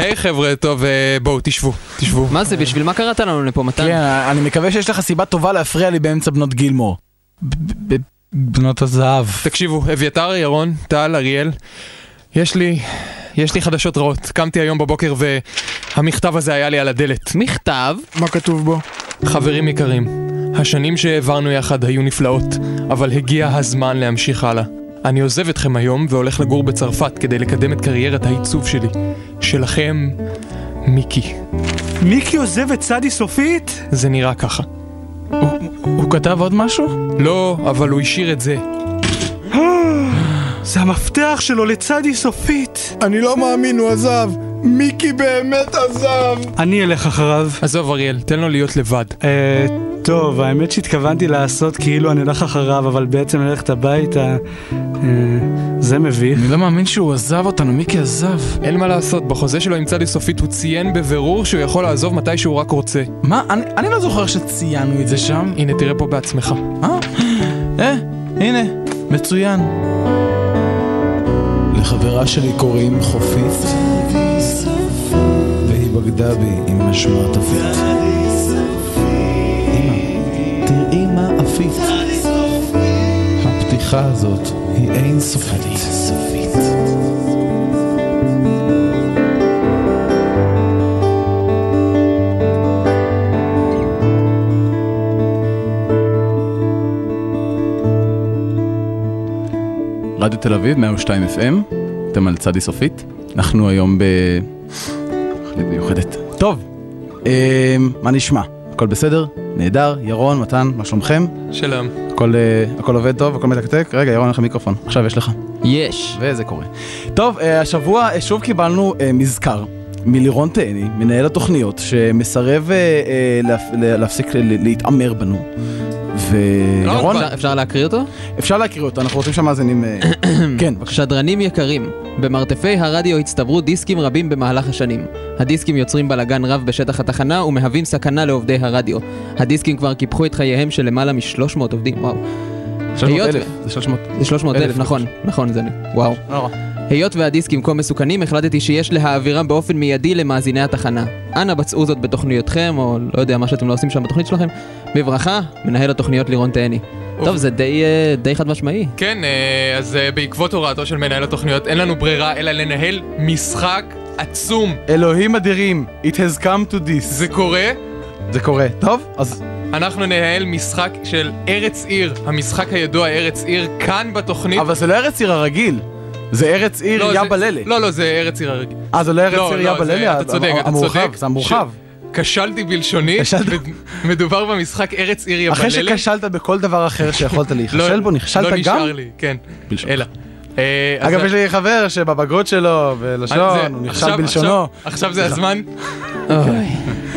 היי חבר'ה, טוב, אה, בואו, תשבו, תשבו. מה זה, בשביל מה קראת לנו לפה, מתן? כן, אני מקווה שיש לך סיבה טובה להפריע לי באמצע בנות גילמור. בנות הזהב. תקשיבו, אביתר, ירון, טל, אריאל, יש לי, יש לי חדשות רעות. קמתי היום בבוקר והמכתב הזה היה לי על הדלת. מכתב? מה כתוב בו? חברים יקרים, השנים שהעברנו יחד היו נפלאות, אבל הגיע הזמן להמשיך הלאה. אני עוזב אתכם היום והולך לגור בצרפת כדי לקדם את קריירת העיצוב שלי. שלכם, מיקי. מיקי עוזב את צדי סופית? זה נראה ככה. הוא כתב עוד משהו? לא, אבל הוא השאיר את זה. זה המפתח שלו לצדי סופית. אני לא מאמין, הוא עזב. מיקי באמת עזב. אני אלך אחריו. עזוב אריאל, תן לו להיות לבד. אה, טוב, האמת שהתכוונתי לעשות כאילו אני הולך אחריו, אבל בעצם ללכת הביתה, אה, זה מביך. אני לא מאמין שהוא עזב אותנו, מיקי עזב. אין מה לעשות, בחוזה שלו עם צדי סופית הוא ציין בבירור שהוא יכול לעזוב מתי שהוא רק רוצה. מה? אני, אני לא זוכר שציינו את זה שם. הנה, תראה פה בעצמך. אה? אה, הנה, מצוין. לחברה שלי קוראים חופית, בגדה בי עם משמעת אפית. אמא, תראי מה אפית. הפתיחה הזאת היא אין סופית. רדיו תל אביב, 102 FM, אתם על צדי סופית. אנחנו היום ב... מיוחדת. טוב, אה, מה נשמע? הכל בסדר? נהדר? ירון, מתן, מה שלומכם? שלום. הכל, אה, הכל עובד טוב? הכל מתקתק? רגע, ירון, אין לך מיקרופון. עכשיו יש לך. יש. וזה קורה. טוב, אה, השבוע אה, שוב קיבלנו אה, מזכר מלירון תהני, מנהל התוכניות, שמסרב אה, אה, להפ- לה- להפסיק להתעמר בנו. וירון, אפשר- אפשר להקריא אותו? אפשר להקריא אותו, אנחנו רוצים שהמאזינים... אה, כן, בבקשה. שדרנים יקרים, במרתפי הרדיו הצטברו דיסקים רבים במהלך השנים. הדיסקים יוצרים בלאגן רב בשטח התחנה ומהווים סכנה לעובדי הרדיו. הדיסקים כבר קיפחו את חייהם של למעלה מ-300 עובדים, וואו. 300 היות אלף, זה 300. זה 300 אלף, אלף. נכון, נכון, זה... וואו. היות והדיסקים כה מסוכנים, החלטתי שיש להעבירם באופן מיידי למאזיני התחנה. אנא בצעו זאת בתוכניותכם, או לא יודע מה שאתם לא עושים שם בתוכנית שלכם. בברכה, מנהל התוכניות לירון תהני. טוב, זה די, אה, די חד משמעי. כן, אה, אז אה, בעקבות הוראתו של מנהל התוכניות, אין לנו ברירה אלא לנהל משחק עצום. אלוהים אדירים, it has come to this. זה קורה, זה קורה. טוב, אז אנחנו ננהל משחק של ארץ עיר, המשחק הידוע ארץ עיר, כאן בתוכנית. אבל זה לא ארץ עיר הרגיל. זה ארץ עיר לא, זה- יבא ללה. לא, לא, זה ארץ עיר הרגיל. אה, זה לא ארץ לא, עיר לא, יבא זה- ללה? אתה צודק, אתה המורחב, צודק. זה המורחב. כשלתי בלשוני, מדובר במשחק ארץ עיר יבללה. אחרי שכשלת בכל דבר אחר שיכולת להיכשל בו, נכשלת לא גם? נשאר לי, כן. אלא. אה, אגב, יש לי חבר שבבגרות שלו, בלשון, זה- הוא נכשל בלשונו. עכשיו- עכשיו זה הזמן.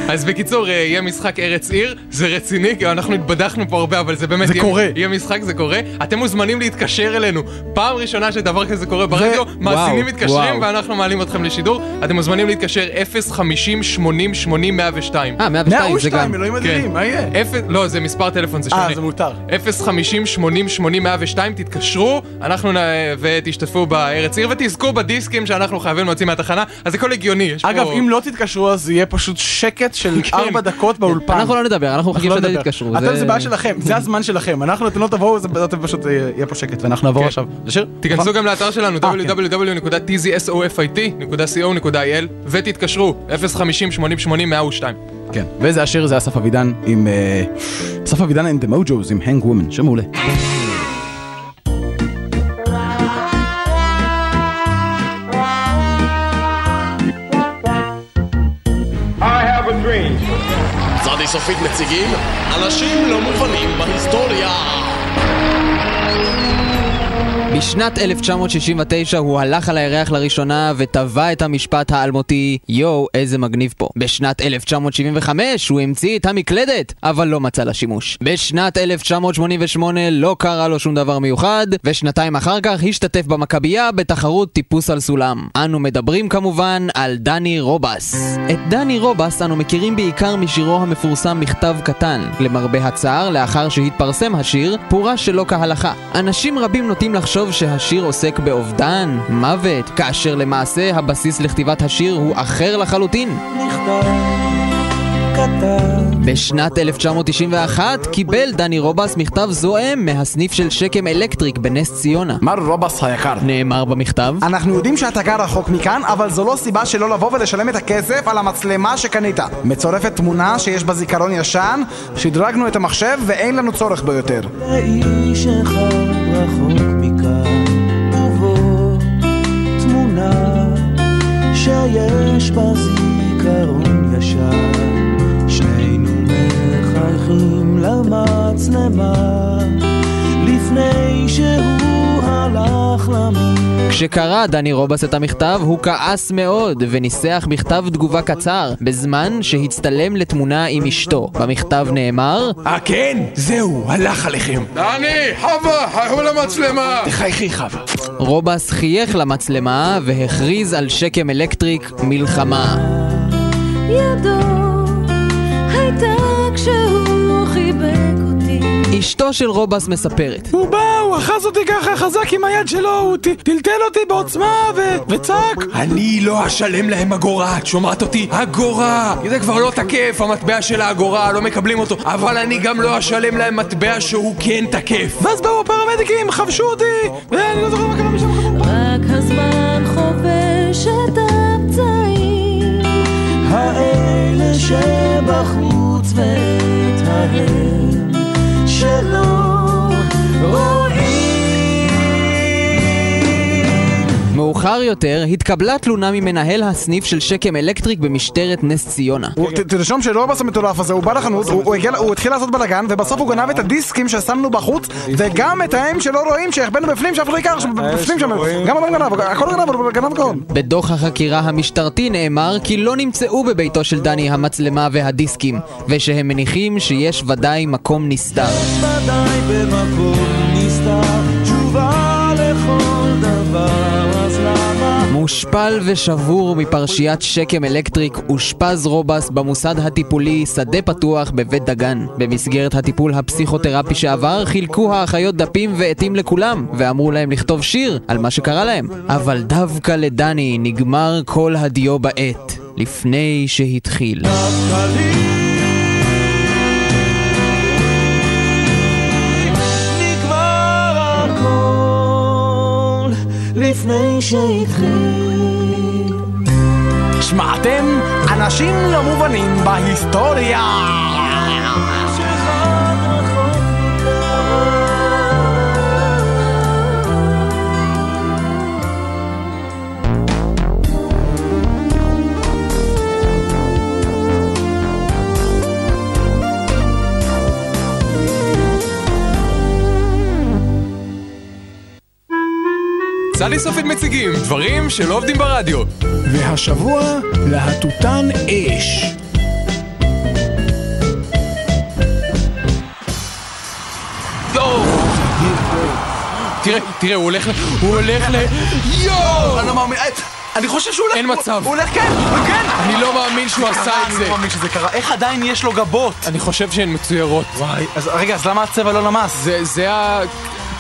אז בקיצור, אה, יהיה משחק ארץ עיר, זה רציני, כי אנחנו התבדחנו פה הרבה, אבל זה באמת... זה יהיה- קורה. יהיה משחק, זה קורה. אתם מוזמנים להתקשר אלינו. פעם ראשונה שדבר כזה קורה ברדיו, מאזינים וואו, מתקשרים וואו. ואנחנו מעלים אתכם לשידור. אתם מוזמנים להתקשר 050 80 80 102. אה, 102 זה גם. 102, אלוהים אדירים, מה יהיה? לא, זה מספר טלפון, זה שונה. אה, זה מותר. 050 80 80 102, תתקשרו, אנחנו נ... ותשתתפו בארץ עיר ותזכו בדיסקים שאנחנו חייבים להוציא מהתחנה, אז זה הכל הגיוני, יש אגב, פה... אם לא תתקשרו אז יהיה פשוט שקט של כן. ארבע דקות באולפן. אנחנו לא נדבר, אנחנו מחכים לא שאתם. תתקשרו. אתם זה בעיה שלכם, זה הזמן שלכם. אנחנו, אתם לא תבואו, זה- אתם פשוט, אה, יהיה פה שקט, ואנחנו נעבור כן. עכשיו לשיר. תיכנסו נכון? גם לאתר שלנו אה, כן. www.tzsofit.co.il ותתקשרו 050 80 80 102 כן, וזה השיר זה אסף אבידן עם... אה, אסף אבידן and the Mojos עם הנג וומן, שיר מעולה. סופית מציגים אנשים לא מובנים בהיסטוריה בשנת 1969 הוא הלך על הירח לראשונה וטבע את המשפט האלמותי יואו איזה מגניב פה. בשנת 1975 הוא המציא את המקלדת, אבל לא מצא לה שימוש. בשנת 1988 לא קרה לו שום דבר מיוחד, ושנתיים אחר כך השתתף במכבייה בתחרות טיפוס על סולם. אנו מדברים כמובן על דני רובס. את דני רובס אנו מכירים בעיקר משירו המפורסם מכתב קטן. למרבה הצער, לאחר שהתפרסם השיר, פורש שלא כהלכה. אנשים רבים נוטים לחשוב לחשוב שהשיר עוסק באובדן, מוות, כאשר למעשה הבסיס לכתיבת השיר הוא אחר לחלוטין. בשנת 1991 קיבל דני רובס מכתב זועם מהסניף של שקם אלקטריק בנס ציונה. מר רובס היקר. נאמר במכתב אנחנו יודעים שאתה גר רחוק מכאן, אבל זו לא סיבה שלא לבוא ולשלם את הכסף על המצלמה שקנית. מצורפת תמונה שיש בה זיכרון ישן, שדרגנו את המחשב ואין לנו צורך בו יותר. לאיש אחד רחוק שיש בה זיכרון ישן. שנינו מחייכים למצלמה, לפני שהוא הלך למין. כשקרא דני רובס את המכתב, הוא כעס מאוד וניסח מכתב תגובה קצר, בזמן שהצטלם לתמונה עם אשתו. במכתב נאמר, אה כן? זהו, הלך עליכם. דני, חווה, חייכו למצלמה! תחייכי חווה. רובס חייך למצלמה והכריז על שקם אלקטריק מלחמה. ידו הייתה כשהוא חיבק אשתו של רובס מספרת הוא בא, הוא אחז אותי ככה חזק עם היד שלו, הוא טלטל אותי בעוצמה ו- וצעק. אני לא אשלם להם אגורה, את שומעת אותי? אגורה! זה כבר לא תקף, המטבע של האגורה, לא מקבלים אותו. אבל אני גם לא אשלם להם מטבע שהוא כן תקף. ואז באו הפרמדיקים, חבשו אותי, ואני לא זוכר מה קרה משם. רק הזמן חובש את הפצעים האלה שבחוץ ואת ההם שלא רואים. מאוחר יותר התקבלה תלונה ממנהל הסניף של שקם אלקטריק במשטרת נס ציונה. תרשום שרובס המטורף הזה, הוא בא לחנות, הוא- התחיל לעשות בלאגן, ובסוף הוא גנב את הדיסקים ששמנו בחוץ, וגם את ההם שלא רואים שהחבאנו בפנים, שאף אחד לא ייקח, בפנים שם, גם אותם גנב, הכל גנב, הוא גנב הכל. בדוח החקירה המשטרתי נאמר כי לא נמצאו בביתו של דני המצלמה והדיסקים ושהם מניחים שיש ודאי מקום נסתר. ודאי במקום מושפל ושבור מפרשיית שקם אלקטריק אושפז רובס במוסד הטיפולי שדה פתוח בבית דגן. במסגרת הטיפול הפסיכותרפי שעבר חילקו האחיות דפים ועטים לכולם ואמרו להם לכתוב שיר על מה שקרה להם. אבל דווקא לדני נגמר כל הדיו בעט לפני שהתחיל. נגמר לפני שהתחיל שמעתם? אנשים לא מובנים בהיסטוריה! צדי סופית מציגים דברים שלא עובדים ברדיו. והשבוע, להטוטן אש. תראה, תראה, הוא הולך ל... הוא הולך ל... יואו! אני לא מאמין, אה, אני חושב שהוא הולך... אין מצב. הוא הולך, כן, הוא כן! אני לא מאמין שהוא עשה את אני זה. לא מאמין שזה קרה, איך עדיין יש לו גבות? אני חושב שהן מצוירות. וואי, אז רגע, אז למה הצבע לא למס? זה, זה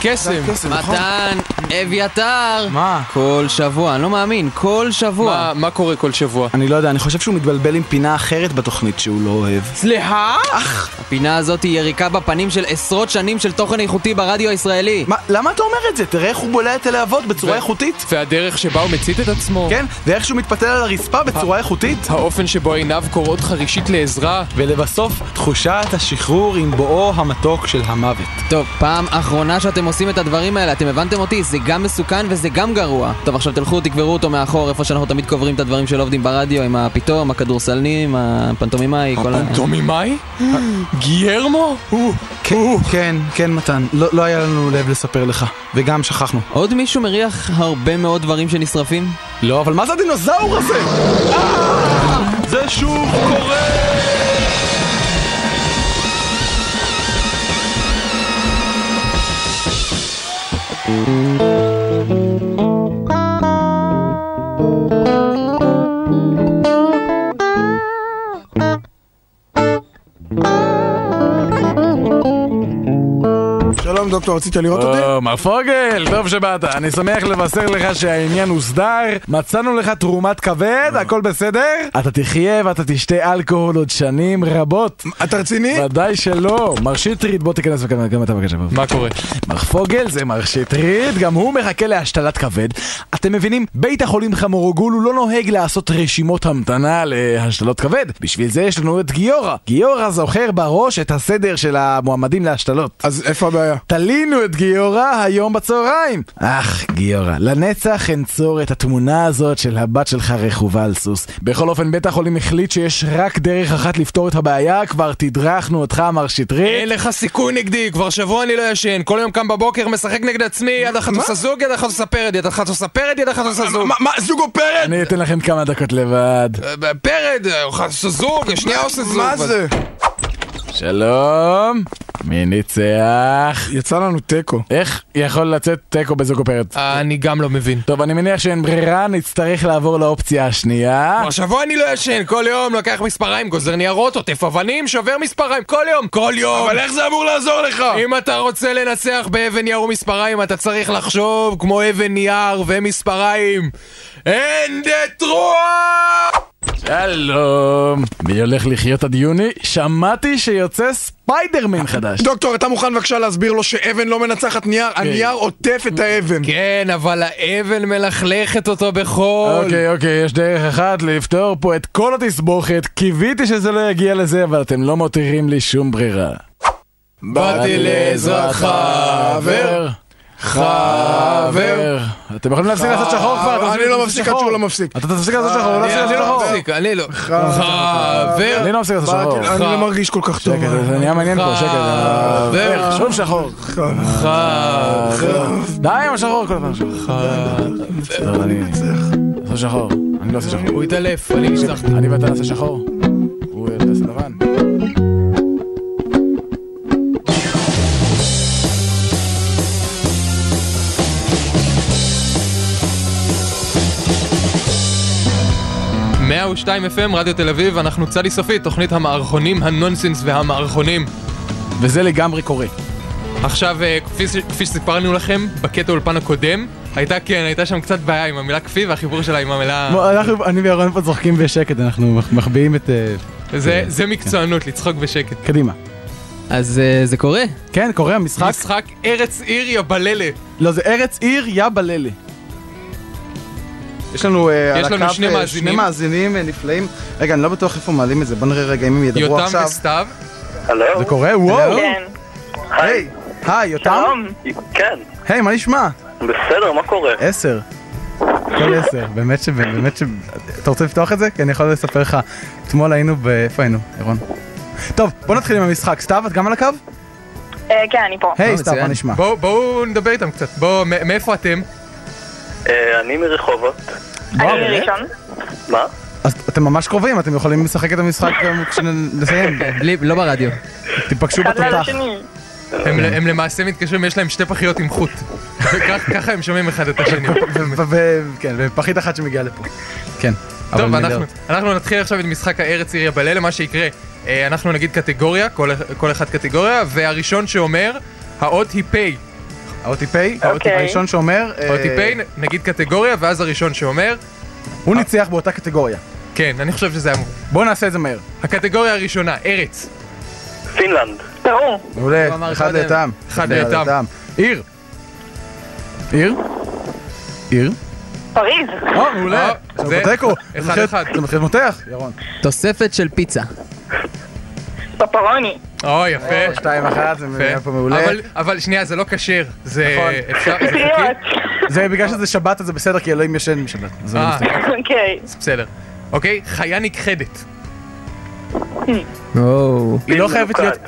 הקסם. מתן, אביתר! מה? כל שבוע, אני לא מאמין, כל שבוע. מה, מה קורה כל שבוע? אני לא יודע, אני חושב שהוא מתבלבל עם פינה אחרת בתוכנית שהוא לא אוהב. סליחה? הפינה הזאת היא יריקה בפנים של עשרות שנים של תוכן איכותי ברדיו הישראלי. מה, למה אתה אומר את זה? תראה איך הוא בולע את הלהבות בצורה ו- איכותית. והדרך שבה הוא מצית את עצמו? כן, ואיך שהוא מתפתל על הרצפה בצורה איכותית. האופן שבו עיניו קוראות חרישית לעזרה? ולבסוף, תחושת השחרור עם בואו המתוק של המוות. טוב, פעם אחרונה שאתם עושים את הדברים האלה, אתם הבנתם אותי? זה גם מסוכן וזה גם גרוע. טוב, עכשיו תלכו, תקברו אותו מאחור, איפה שאנחנו תמיד קוברים את הדברים שלא עובדים ברדיו, עם הפתאום, הכדורסלנים, הפנטומימאי, כל ה... הפנטומימאי? גיירמו? הוא, כן, כן, כן, מתן. לא, לא היה לנו לב לספר לך. וגם שכחנו. עוד מישהו מריח הרבה מאוד דברים שנשרפים? לא, אבל מה זה הדינוזאור הזה? אה! זה שוב קורה! Música שלום דוקטור, רצית לראות אותי? או, מר פוגל, טוב שבאת. אני שמח לבשר לך שהעניין הוסדר, מצאנו לך תרומת כבד, הכל בסדר? אתה תחיה ואתה תשתה אלכוהול עוד שנים רבות. אתה רציני? ודאי שלא. מר שטרית, בוא תיכנס גם אתה בבקשה. מה קורה? מר פוגל זה מר שטרית, גם הוא מחכה להשתלת כבד. אתם מבינים, בית החולים חמורגול הוא לא נוהג לעשות רשימות המתנה להשתלות כבד. בשביל זה יש לנו את גיורא. גיורא זוכר בראש את הסדר של המועמדים להשתלות. אז איפה הבעיה? תלינו את גיורא היום בצהריים. אך, גיורא, לנצח אנצור את התמונה הזאת של הבת שלך רכובה על סוס. בכל אופן, בית החולים החליט שיש רק דרך אחת לפתור את הבעיה, כבר תדרכנו אותך, מר שטרית. אין לך סיכוי נגדי, כבר שבוע אני לא ישן, כל יום קם בבוקר משחק נגד עצמי, יד אחת עושה זוג, יד אחת עושה פרד, יד אחת עושה פרד, יד אחת עושה זוג. מה, זוג או פרד? אני אתן לכם כמה דקות לבד. אה, פרד, אה, עושה זוג, שנייה עושה זוג. מה זה? שלום, מי ניצח? יצא לנו תיקו. איך יכול לצאת תיקו בזוג? אה, אני גם לא מבין. טוב, אני מניח שאין ברירה, נצטרך לעבור לאופציה השנייה. כבר שבוע אני לא ישן, כל יום לוקח מספריים, גוזר ניירות, עוטף אבנים, שובר מספריים, כל יום, כל יום. אבל איך זה אמור לעזור לך? אם אתה רוצה לנצח באבן נייר ומספריים, אתה צריך לחשוב כמו אבן נייר ומספריים. Un, deux, trois! שלום, מי הולך לחיות עד יוני? שמעתי שיוצא ספיידרמן חדש. דוקטור, אתה מוכן בבקשה להסביר לו שאבן לא מנצחת נייר? הנייר עוטף את האבן. כן, אבל האבן מלכלכת אותו בחול. אוקיי, אוקיי, יש דרך אחת לפתור פה את כל התסבוכת. קיוויתי שזה לא יגיע לזה, אבל אתם לא מותירים לי שום ברירה. באתי לעזרתך, חבר. חבר. אתם יכולים להפסיק לעשות שחור כבר? אני לא מפסיק עד שחור. שהוא לא מפסיק. אתה תפסיק לעשות שחור, לא תפסיק לעשות לא שחור. אני לא. חבר. אני לא מפסיק לעשות שחור. באתי- אני לא מרגיש כל כך טוב. שקט, זה נהיה מעניין פה, שקט. חבר. אה, שום שחור. חבר. די עם השחור כל פעם. טוב, אני... עושה שחור. אני לא עושה שחור. הוא התעלף, אני ניצחתי. אני ואתה נעשה שחור. 102 FM, רדיו תל אביב, אנחנו צדי סופית, תוכנית המערכונים, הנונסנס והמערכונים. וזה לגמרי קורה. עכשיו, אה, כפי, כפי שסיפרנו לכם, בקטע אולפן הקודם, הייתה, כן, הייתה שם קצת בעיה עם המילה כפי והחיבור שלה עם המילה... אנחנו, אני וירון פה צוחקים בשקט, אנחנו מחביאים אה, את... זה, זה כן. מקצוענות, לצחוק בשקט. קדימה. אז uh, זה קורה? כן, קורה המשחק. משחק ארץ עיר יבללה. לא, זה ארץ עיר יבללה. יש לנו אה, יש על לנו הקו, שני אה, מאזינים. שני מאזינים אה, נפלאים. רגע, אני לא בטוח איפה מעלים את זה, בוא נראה רגע אם הם ידברו יותם עכשיו. וסתיו. זה קורה? וואו. כן. היי, היי, יותם? שלום. כן, היי, מה נשמע? בסדר, מה קורה? עשר. כל עשר, באמת ש... באמת ש... אתה רוצה לפתוח את זה? כי אני יכול לספר לך. אתמול היינו ב... איפה היינו, ירון? טוב, בוא נתחיל עם המשחק. סתיו, את גם על הקו? אה, כן, אני פה. היי, אה, סתיו, מה מצוין. נשמע? בואו בואו נדבר איתם קצת. בואו, מ- מאיפה אתם? אה, אני מרחובות. אני באמת? ראשון. מה? אז אתם ממש קרובים, אתם יכולים לשחק את המשחק גם כשנסיים. לא ברדיו. תיפגשו בתותח. השני. הם, הם למעשה מתקשרים, יש להם שתי פחיות עם חוט. ככה הם שומעים אחד את השני. כן, ופחית אחת שמגיעה לפה. כן. טוב, מלא. אנחנו, אנחנו נתחיל עכשיו את משחק הארץ עיר בלילה, מה שיקרה, אה, אנחנו נגיד קטגוריה, כל, כל אחד קטגוריה, והראשון שאומר, האות היא פ'. פ', אוקיי. הראשון שאומר, אה, היא פ', נגיד קטגוריה, ואז הראשון שאומר, הוא ניצח באותה קטגוריה. כן, אני חושב שזה אמור. בואו נעשה את זה מהר. הקטגוריה הראשונה, ארץ. פינלנד. ברור. מעולה, אחד. ליתם. אחד ליתם. עיר. עיר. עיר. פריז. או, מעולה. אה, זה בתיקו. אחד אחד. זה מתחיל מותח, ירון. תוספת של פיצה. פפרוני. או, יפה. שתיים אחת, זה. היה פה מעולה. אבל, אבל שנייה, זה לא כשר. זה נכון. זה? זה בגלל שזה שבת אז זה בסדר, כי אלוהים ישן בשבת. זה אה. אוקיי. בסדר. אוקיי, חיה נכחדת. או. היא לא חייבת להיות...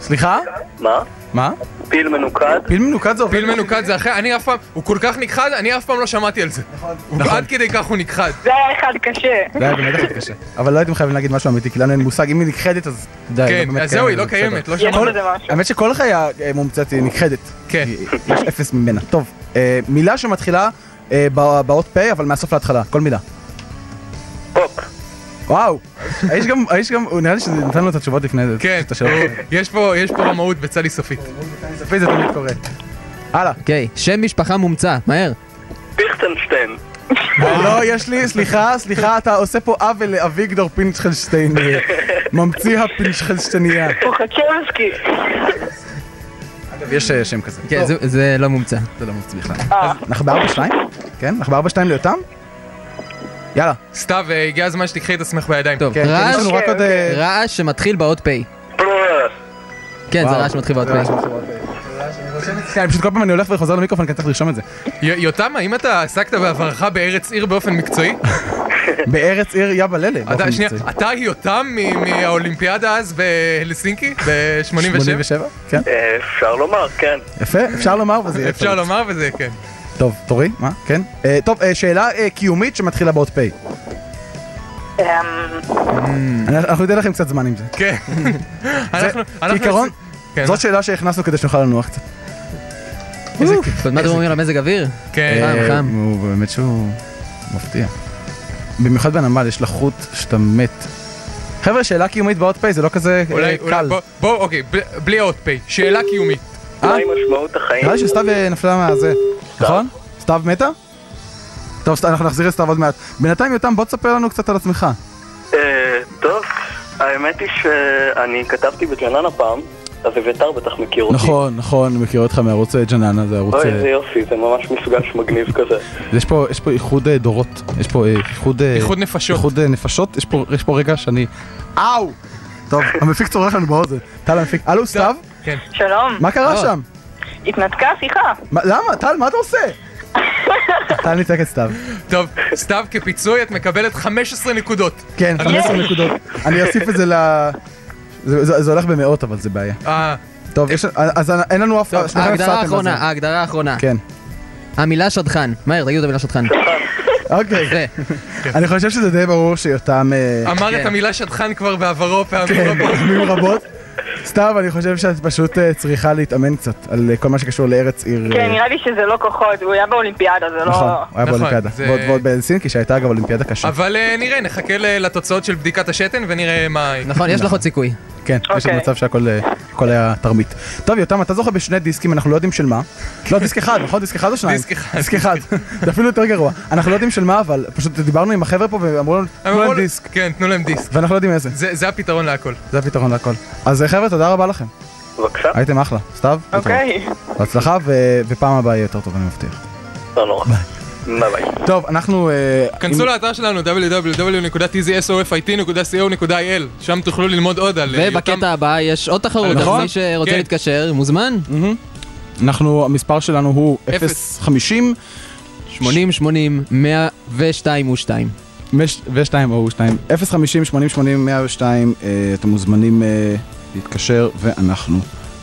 סליחה? מה? מה? פיל מנוקד? פיל מנוקד זה עובד. פיל מנוקד זה אחר, אני אף פעם, הוא כל כך נכחד, אני אף פעם לא שמעתי על זה. הוא נכון. עד כדי כך הוא נכחד. זה היה אחד קשה. זה היה באמת אחד קשה. אבל לא הייתם חייבים להגיד משהו אמיתי, כי לנו אין מושג. אם היא נכחדת אז די. לא כן, באמת אז זהו, היא לא זה בסדר. קיימת, לא יש שמענו. בזה משהו. האמת שכל חיה מומצאת היא נכחדת. כן. יש אפס ממנה. טוב, אה, מילה שמתחילה אה, ב- באות פ' אבל מהסוף להתחלה, כל מילה. פופ. וואו, האיש גם, האיש גם, הוא נראה לי שזה נתן לו את התשובות לפני זה. כן. הוא- יש פה יש פה רמאות בצדי סופית. סופית זה תמיד קורה. הלאה. אוקיי, שם משפחה מומצא, מהר. פיכטנשטיין. לא, יש לי, סליחה, סליחה, אתה עושה פה עוול לאביגדור פינצ'חלשטיין, אה, ממציא הפינצ'חלשטייניה. פוחצ'בסקי. אגב, יש אה, שם כזה. כן, זה- זה לא מומצא. זה לא ממציא בכלל. אז אנחנו בארבע שתיים? כן? אנחנו בארבע שתיים ליותם? יאללה. סתיו, אה, הגיע הזמן שתיקחי את עצמך בידיים. טוב, כן, כן, רעש. אה, רעש שמתחיל באות פ'. כן, זה. רעש שמתחיל באות פ'. כן, אני פשוט כל פעם אני הולך וחוזר למיקרופון כי אני צריך לרשום את זה. יותם, האם אתה עסקת בעברך בארץ עיר באופן מקצועי? בארץ עיר יא בללה. באופן אתה, שנייה, מקצועי. אתה יותם מהאולימפיאדה אז בהלסינקי? ב-87? 87? כן. אה, אפשר לומר, כן. יפה, אפשר לומר וזה יהיה אפשר. לומר וזה, כן. טוב, תורי, מה? כן? אה, טוב, אה, שאלה אה, קיומית שמתחילה באות פ'. אמ, אנחנו ניתן לכם קצת זמן עם זה. כן. כעיקרון, כן. זאת שאלה שהכנסנו כדי שנוכל לנוח קצת. איזה. מה אתם אומרים על המזג אוויר? כן. חם, אה, חם. הוא באמת שהוא מפתיע. במיוחד בנמל יש לך חוט שאתה מת. חבר'ה, שאלה קיומית באות פ' זה לא כזה אה, אולי, אולי, קל. בוא, בוא, אוקיי, בלי אות פ', שאלה קיומית. מהי משמעות החיים? נראה לי שסתיו אה, נפלה מהזה, נכון? סתיו מתה? טוב, אנחנו נחזיר את סתיו עוד מעט. בינתיים יותם, בוא תספר לנו קצת על עצמך. אה, טוב, האמת היא שאני כתבתי בג'ננה פעם, אז אביתר בטח מכיר אותי. נכון, נכון, מכיר אותך מערוץ אה, ג'ננה, זה ערוץ... אוי, אה, איזה יופי, זה ממש מפגש מגניב כזה. יש פה, יש פה איחוד אה, דורות, יש פה אה, איחוד... אה, איחוד נפשות. איחוד אה, נפשות, יש פה, יש פה רגע שאני... אאו! טוב, המפיק צורח לנו באוזן. טל המפיק. הלו, סתיו? כן. שלום. מה קרה. שם? התנתקה השיחה. מה- למה? טל, מה אתה עושה? טל ניתק את סתיו. טוב, סתיו, כפיצוי את מקבלת 15 נקודות. כן, 15 נקודות. אני אוסיף את זה ל... זה- זה זה הולך במאות, אבל זה בעיה. אה, טוב, יש- אז אין לנו אף... ההגדרה האחרונה. ההגדרה האחרונה. כן. המילה שדכן. מהר, תגידו את המילה שדכן. אוקיי. אני חושב שזה די ברור שיותם... אה, אמר כן. את המילה שדכן כבר בעברו פעמים כן, רבות. סתיו, אני חושב שאת פשוט אה, צריכה להתאמן קצת על אה, כל מה שקשור לארץ עיר. אה, כן, נראה לי שזה לא כוחות, הוא היה באולימפיאדה, זה נכון, לא... הוא היה נכון, באולימפיאדה. זה- ועוד ועוד בהלסינקי שהייתה אגב אולימפיאדה קשה. אבל אה, נראה, נחכה לתוצאות של בדיקת השתן ונראה מה... נכון, יש לך עוד סיכוי. כן, יש עוד אוקיי. מצב שהכל אה, היה תרמית. טוב, יותם, אתה זוכה בשני דיסקים, אנחנו לא יודעים של מה. לא, דיסק אחד, נכון? דיסק אחד או שניים? דיסק אחד. דיסק אחד. זה אפילו יותר גרוע. אנחנו לא יודעים של מה, אבל פשוט דיברנו עם החבר'ה פה ואמרו לנו, תנו להם דיסק. כן, תנו להם דיסק. ואנחנו לא יודעים איזה. זה זה הפתרון להכל. זה הפתרון להכל. אז אה, חבר'ה, תודה רבה לכם. בבקשה. הייתם אחלה. סתיו? אוקיי. בהצלחה, ו- ופעם הבאה יהיה יותר טוב, אני מבטיח. לא נורא. ביי ביי. טוב, אנחנו... אה, כנסו לאתר שלנו www.tzsofit.co.il שם תוכלו ללמוד עוד על... אה, יותם. ובקטע הבא יש עוד תחרות, נכון. אז מי שרוצה כן. להתקשר, מוזמן. אנחנו, המספר שלנו הוא אפס. 050 80 80 102 ו-2. ו-2 או 2 050 80 80 102 אה, אתם מוזמנים אה, להתקשר ואנחנו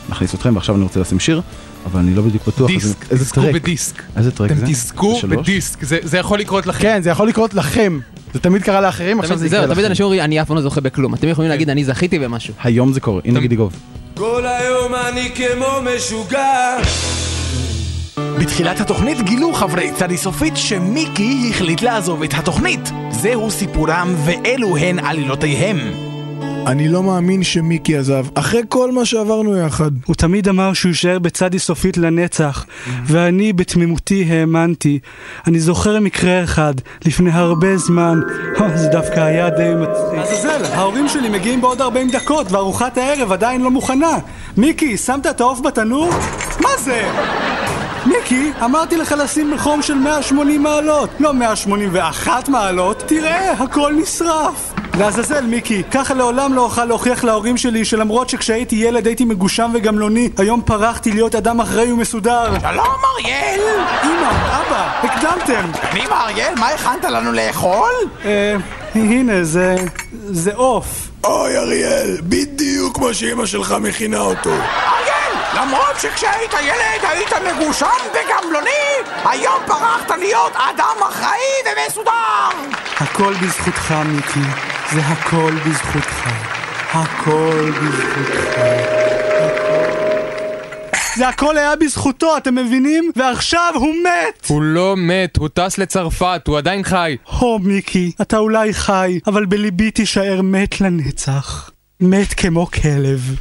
נכניס אתכם ועכשיו אני רוצה לשים שיר אבל אני לא בדיוק בטוח דיסק, איזה תזכו טרק בדיסק. איזה טרק אתם זה? תזכו זה שלוש? בדיסק, זה זה יכול לקרות לכם. כן זה יכול לקרות לכם זה תמיד קרה לאחרים עכשיו זה יקרה זהו, תמיד לכם אנשים אומרים, אני אף פעם לא זוכה בכלום. אתם יכולים להגיד, אני זכיתי במשהו. היום זה קורה הנה גידי גוב כל היום אני כמו משוגע בתחילת התוכנית גילו חברי צדי סופית שמיקי החליט לעזוב את התוכנית. זהו סיפורם ואלו הן עלילותיהם. אני לא מאמין שמיקי עזב, אחרי כל מה שעברנו יחד. הוא תמיד אמר שהוא יישאר בצדי סופית לנצח, ואני בתמימותי האמנתי. אני זוכר מקרה אחד, לפני הרבה זמן, אה, זה דווקא היה די מצחיק. עזאזל, ההורים שלי מגיעים בעוד 40 דקות, וארוחת הערב עדיין לא מוכנה. מיקי, שמת את העוף בתנור? מה זה? מיקי, אמרתי לך לשים בחום של 180 מעלות, לא 181 מעלות. תראה, הכל נשרף. לעזאזל, מיקי, ככה לעולם לא אוכל להוכיח להורים שלי שלמרות שכשהייתי ילד הייתי מגושם וגמלוני, היום פרחתי להיות אדם אחראי ומסודר. שלום אריאל! אמא, אבא, הקדמתם. פנימה אריאל, מה הכנת לנו לאכול? אה, הנה, זה... זה עוף. אוי אריאל, בדיוק כמו שאימא שלך מכינה אותו. אריאל, למרות שכשהיית ילד היית מגושם וגמלוני, היום פרחת להיות אדם אחראי ומסודר! הכל בזכותך, מיקי. זה הכל בזכותך. הכל בזכותך. זה הכל היה בזכותו, אתם מבינים? ועכשיו הוא מת! הוא לא מת, הוא טס לצרפת, הוא עדיין חי. הו, מיקי, אתה אולי חי, אבל בליבי תישאר מת לנצח. מת כמו כלב.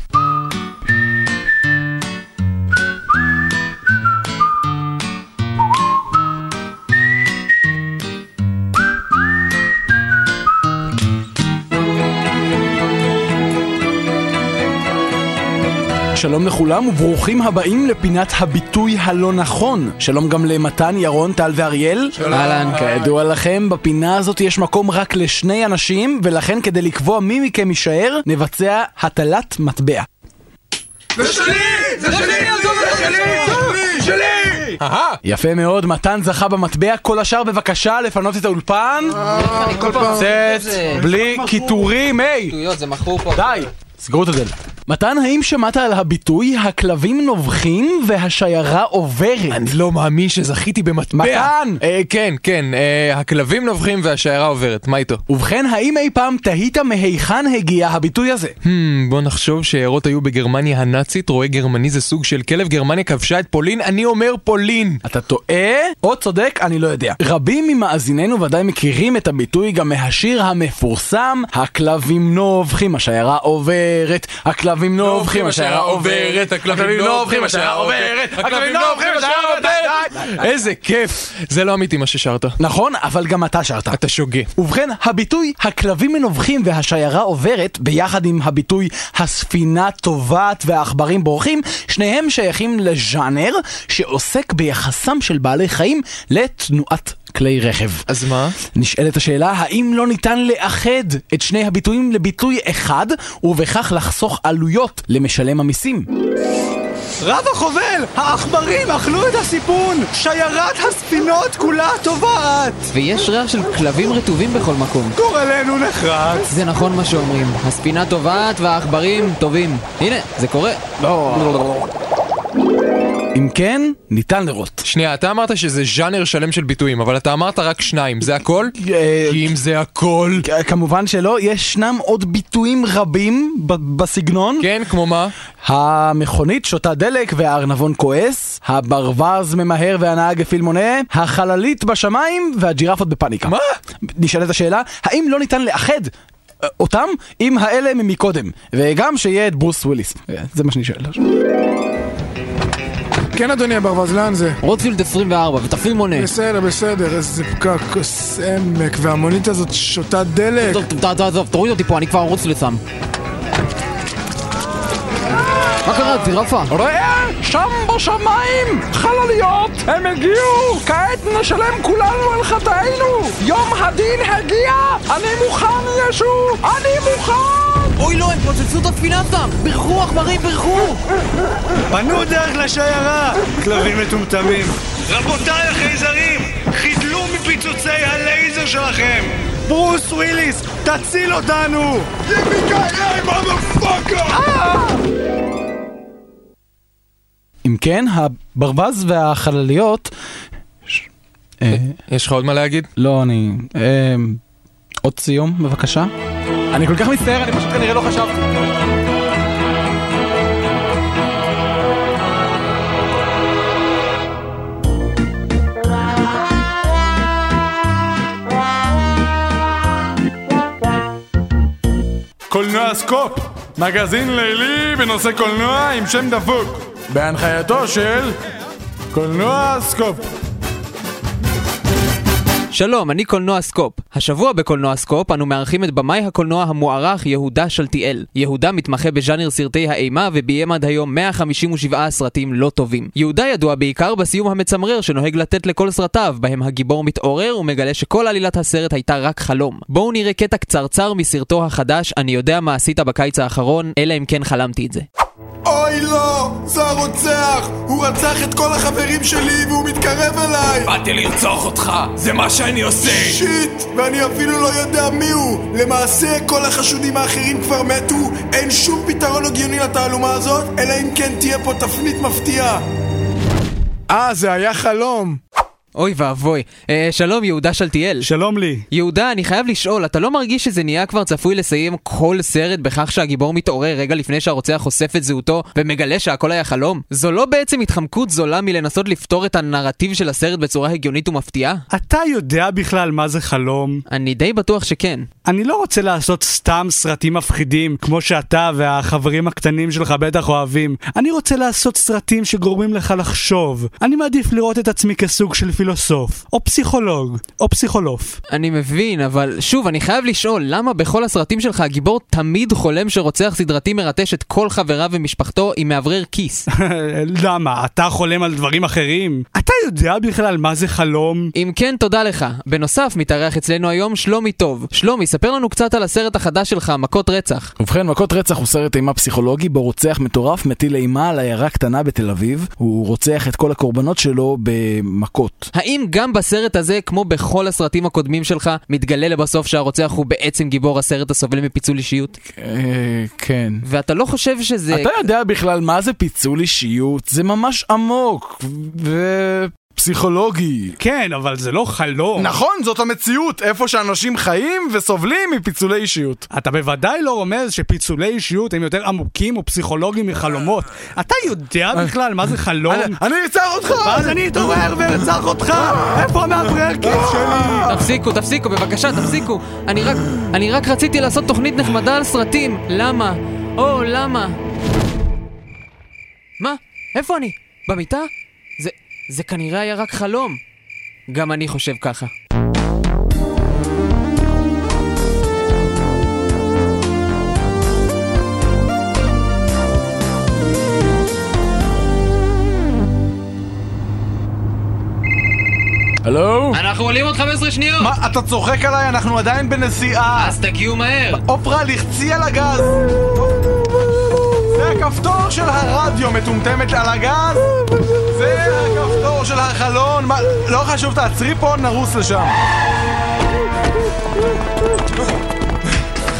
שלום לכולם וברוכים הבאים לפינת הביטוי הלא נכון. שלום גם למתן, ירון, טל ואריאל. שלום. אהלן. כידוע לכם, בפינה הזאת יש מקום רק לשני אנשים, ולכן כדי לקבוע מי מכם יישאר, נבצע הטלת מטבע. זה שלי! זה שלי! זה שלי! שלי! יפה מאוד, מתן זכה במטבע, כל השאר בבקשה לפנות את האולפן. צאת, בלי קיטורים, היי! זה מכור פה. די, סגרו את הדלת. מתן, האם שמעת על הביטוי הכלבים נובחים והשיירה עוברת? אני לא מאמין שזכיתי במטבע. מתן! אה, כן, כן, אה, הכלבים נובחים והשיירה עוברת, מה איתו? ובכן, האם אי פעם תהית מהיכן הגיע הביטוי הזה? Hmm, בוא נחשוב שהערות היו בגרמניה הנאצית, רואה גרמני זה סוג של כלב, גרמניה כבשה את פולין, אני אומר פולין! אתה טועה או צודק, אני לא יודע. רבים ממאזיננו ודאי מכירים את הביטוי גם מהשיר המפורסם הכלבים נובחים, השיירה עוברת, הכלבים נובחים, השיירה עוברת, הכלבים נובחים, השיירה עוברת, הכלבים נובחים, השיירה עוברת. איזה כיף! זה לא אמיתי מה ששרת. נכון, אבל גם אתה שרת. אתה שוגה. ובכן, הביטוי הכלבים מנובחים והשיירה עוברת, ביחד עם הביטוי הספינה טובעת והעכברים בורחים, שניהם שייכים לז'אנר שעוסק ביחסם של בעלי חיים לתנועת כלי רכב. אז מה? נשאלת השאלה, האם לא ניתן לאחד את שני הביטויים לביטוי אחד, ובכך לחסוך עלויות למשלם המיסים? רב החובל! העכברים אכלו את הסיפון! שיירת הספינות כולה טובעת! ויש ריח של כלבים רטובים בכל מקום. גורלנו נחרץ! זה נכון מה שאומרים, הספינה טובעת והעכברים טובים. הנה, זה קורה. אם כן, ניתן לראות. שנייה, אתה אמרת שזה ז'אנר שלם של ביטויים, אבל אתה אמרת רק שניים, זה הכל? כי אם זה הכל... כמובן שלא, ישנם עוד ביטויים רבים בסגנון. כן, כמו מה? המכונית שותה דלק והארנבון כועס, הברווז ממהר והנהג הפעיל מונה, החללית בשמיים והג'ירפות בפאניקה. מה? נשאלת השאלה, האם לא ניתן לאחד אה, אותם עם האלה ממקודם, וגם שיהיה את ברוס וויליס. אה, זה מה שאני שואל. כן אדוני הברווז, לאן זה? רוטפילד 24 ותפעיל מונה. בסדר, בסדר, איזה פקק, עמק, והמונית הזאת שותה דלק. טוב, טוב, טוב, טוב, תוריד אותי פה, אני כבר ארוץ לשם. מה קרה, ג'ירפה? ראה, שם בשמיים, חלליות, הם הגיעו! כעת נשלם כולנו על חטאינו! יום הדין הגיע! אני מוכן, ישו! אני מוכן! אוי לא, הם פוצצו את הספינה שם! ברחו עכברים, ברחו! פנו דרך לשיירה! כלבים מטומטמים! רבותיי החייזרים, חידלו מפיצוצי הלייזר שלכם! ברוס וויליס, תציל אותנו! אם כן, הברווז והחלליות... אה, יש לך עוד מה להגיד? לא, אני... אה, עוד סיום, בבקשה. אני כל כך מצטער, אני פשוט כנראה לא חשבתי. קולנוע סקופ, מגזין לילי בנושא קולנוע עם שם דפוק, בהנחייתו של קולנוע סקופ. שלום, אני קולנוע סקופ. השבוע בקולנוע סקופ אנו מארחים את במאי הקולנוע המוערך יהודה שלטיאל. יהודה מתמחה בז'אנר סרטי האימה וביים עד היום 157 סרטים לא טובים. יהודה ידוע בעיקר בסיום המצמרר שנוהג לתת לכל סרטיו, בהם הגיבור מתעורר ומגלה שכל עלילת הסרט הייתה רק חלום. בואו נראה קטע קצרצר מסרטו החדש "אני יודע מה עשית בקיץ האחרון, אלא אם כן חלמתי את זה". אוי לא! זה הרוצח! הוא רצח את כל החברים שלי והוא מתקרב אליי! באתי לרצוח אותך, זה מה שאני עושה! שיט! ואני אפילו לא יודע מי הוא! למעשה כל החשודים האחרים כבר מתו, אין שום פתרון הגיוני לתעלומה הזאת, אלא אם כן תהיה פה תפנית מפתיעה. אה, זה היה חלום. אוי ואבוי. אה, שלום, יהודה שלטיאל. שלום לי. יהודה, אני חייב לשאול, אתה לא מרגיש שזה נהיה כבר צפוי לסיים כל סרט בכך שהגיבור מתעורר רגע לפני שהרוצח חושף את זהותו ומגלה שהכל היה חלום? זו לא בעצם התחמקות זולה מלנסות לפתור את הנרטיב של הסרט בצורה הגיונית ומפתיעה? אתה יודע בכלל מה זה חלום? אני די בטוח שכן. אני לא רוצה לעשות סתם סרטים מפחידים, כמו שאתה והחברים הקטנים שלך בטח אוהבים. אני רוצה לעשות סרטים שגורמים לך לחשוב. אני מעדיף לראות את עצמי כסוג של פילוסוף, או פסיכולוג, או פסיכולוף. אני מבין, אבל שוב, אני חייב לשאול, למה בכל הסרטים שלך הגיבור תמיד חולם שרוצח סדרתי מרטש את כל חבריו ומשפחתו עם מאוורר כיס? למה? אתה חולם על דברים אחרים? אתה יודע בכלל מה זה חלום? אם כן, תודה לך. בנוסף, מתארח אצלנו היום שלומי טוב. שלומי, ספר לנו קצת על הסרט החדש שלך, מכות רצח. ובכן, מכות רצח הוא סרט אימה פסיכולוגי בו רוצח מטורף מטיל אימה על עיירה קטנה בתל אביב. הוא רוצח את כל הקורבנות שלו במכות. האם גם בסרט הזה, כמו בכל הסרטים הקודמים שלך, מתגלה לבסוף שהרוצח הוא בעצם גיבור הסרט הסובל מפיצול אישיות? אה, כן. ואתה לא חושב שזה... אתה יודע בכלל מה זה פיצול אישיות? זה ממש עמוק ופסיכולוגי. כן, אבל זה לא חלום. נכון, זאת המציאות, איפה שאנשים חיים וסובלים מפיצולי אישיות. אתה בוודאי לא רומז שפיצולי אישיות הם יותר עמוקים ופסיכולוגיים מחלומות. אתה יודע בכלל מה זה חלום? אני ארצח אותך! ואז אני אתעורר וארצח אותך! איפה המאוורר כיס שלי? תפסיקו, תפסיקו, בבקשה, תפסיקו. אני רק, אני רק רציתי לעשות תוכנית נחמדה על סרטים. למה? או, למה? מה? איפה אני? במיטה? זה, כנראה היה רק חלום. גם אני חושב ככה. הלו? אנחנו עולים עוד 15 שניות! מה, אתה צוחק עליי? אנחנו עדיין בנסיעה! אז תגיעו מהר! עופרה, לחצי על הגז! זה הכפתור של הרדיו מטומטמת על הגז! זה הכפתור של החלון! מה, לא חשוב, תעצרי פה, נרוס לשם!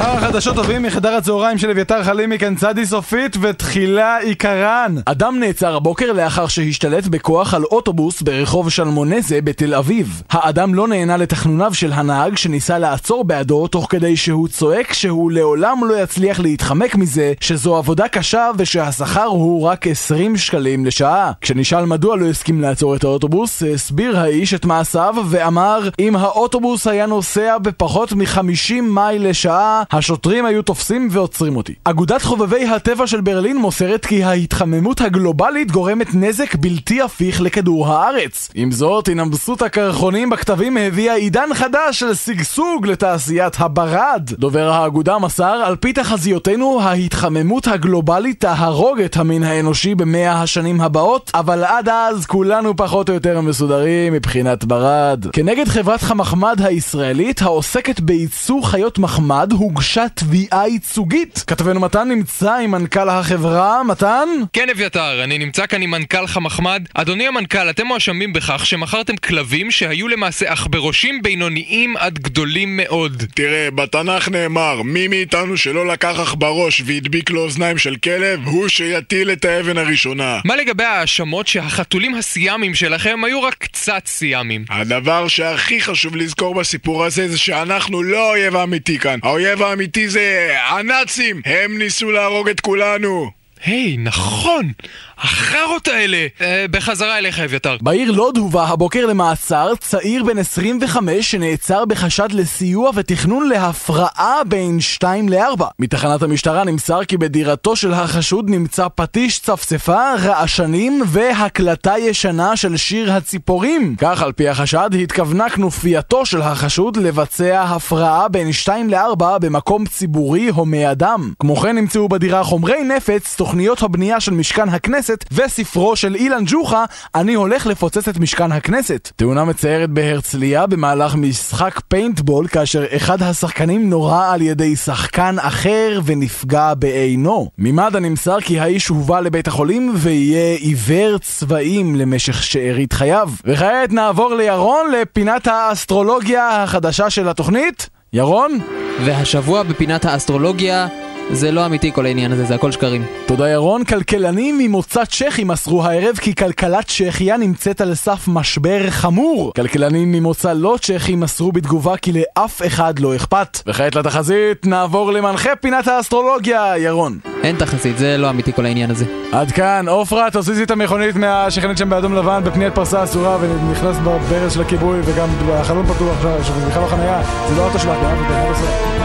אחר החדשות טובים מחדר הצהריים של אביתר חלימי כאן צדי סופית ותחילה עיקרן. אדם נעצר הבוקר לאחר שהשתלט בכוח על אוטובוס ברחוב שלמונזה בתל אביב. האדם לא נהנה לתחנוניו של הנהג שניסה לעצור בעדו תוך כדי שהוא צועק שהוא לעולם לא יצליח להתחמק מזה שזו עבודה קשה ושהשכר הוא רק 20 שקלים לשעה. כשנשאל מדוע לא הסכים לעצור את האוטובוס הסביר האיש את מעשיו ואמר אם האוטובוס היה נוסע בפחות מ-50 מייל לשעה השוטרים היו תופסים ועוצרים אותי. אגודת חובבי הטבע של ברלין מוסרת כי ההתחממות הגלובלית גורמת נזק בלתי הפיך לכדור הארץ. עם זאת, הנמסות הקרחונים בכתבים הביאה עידן חדש של שגשוג לתעשיית הברד. דובר האגודה מסר, על פי תחזיותינו, ההתחממות הגלובלית תהרוג את המין האנושי במאה השנים הבאות, אבל עד אז כולנו פחות או יותר מסודרים מבחינת ברד. כנגד חברת חמחמד הישראלית, העוסקת בייצור חיות מחמד, הוגשה תביעה ייצוגית. כתבנו מתן נמצא עם מנכ"ל החברה, מתן? כן, אביתר, אני נמצא כאן עם מנכ"ל חמחמד. אדוני המנכ"ל, אתם מואשמים בכך שמכרתם כלבים שהיו למעשה עכברושים בינוניים עד גדולים מאוד. תראה, בתנ"ך נאמר, מי מאיתנו שלא לקח עכברוש והדביק לו אוזניים של כלב, הוא שיטיל את האבן הראשונה. מה לגבי ההאשמות שהחתולים הסיאמים שלכם היו רק קצת סיאמים? הדבר שהכי חשוב לזכור בסיפור הזה זה שאנחנו לא האויב האמיתי כאן. האויב האמיתי זה הנאצים! הם ניסו להרוג את כולנו! היי, נכון! החארות האלה! אה, בחזרה אליך, אביתר. בעיר לוד הובא הבוקר למעצר צעיר בן 25 שנעצר בחשד לסיוע ותכנון להפרעה בין 2 ל-4. מתחנת המשטרה נמסר כי בדירתו של החשוד נמצא פטיש צפצפה, רעשנים והקלטה ישנה של שיר הציפורים. כך על פי החשד התכוונה כנופייתו של החשוד לבצע הפרעה בין 2 ל-4 במקום ציבורי הומה אדם. כמו כן נמצאו בדירה חומרי נפץ, תוכניות הבנייה של משכן הכנסת וספרו של אילן ג'וחה, אני הולך לפוצץ את משכן הכנסת. תאונה מצערת בהרצליה במהלך משחק פיינטבול כאשר אחד השחקנים נורה על ידי שחקן אחר ונפגע בעינו. ממד"א נמסר כי האיש הובא לבית החולים ויהיה עיוור צבעים למשך שארית חייו. וכעת נעבור לירון לפינת האסטרולוגיה החדשה של התוכנית. ירון? והשבוע בפינת האסטרולוגיה, זה לא אמיתי כל העניין הזה, זה הכל שקרים. תודה ירון. כלכלנים ממוצא צ'כי מסרו הערב כי כלכלת צ'כיה נמצאת על סף משבר חמור. כלכלנים ממוצא לא צ'כי מסרו בתגובה כי לאף אחד לא אכפת. וכעת לתחזית, נעבור למנחה פינת האסטרולוגיה, ירון. אין תחזית, זה לא אמיתי כל העניין הזה. עד כאן, עופרה, תזיזי את המכונית מהשכנית שם באדום לבן בפניית פרסה אסורה ונכנס בברז של הכיבוי וגם החלון פתוח שזה בכלל לא חניה, זה לא אוטו שלך, זה אוטו שלך.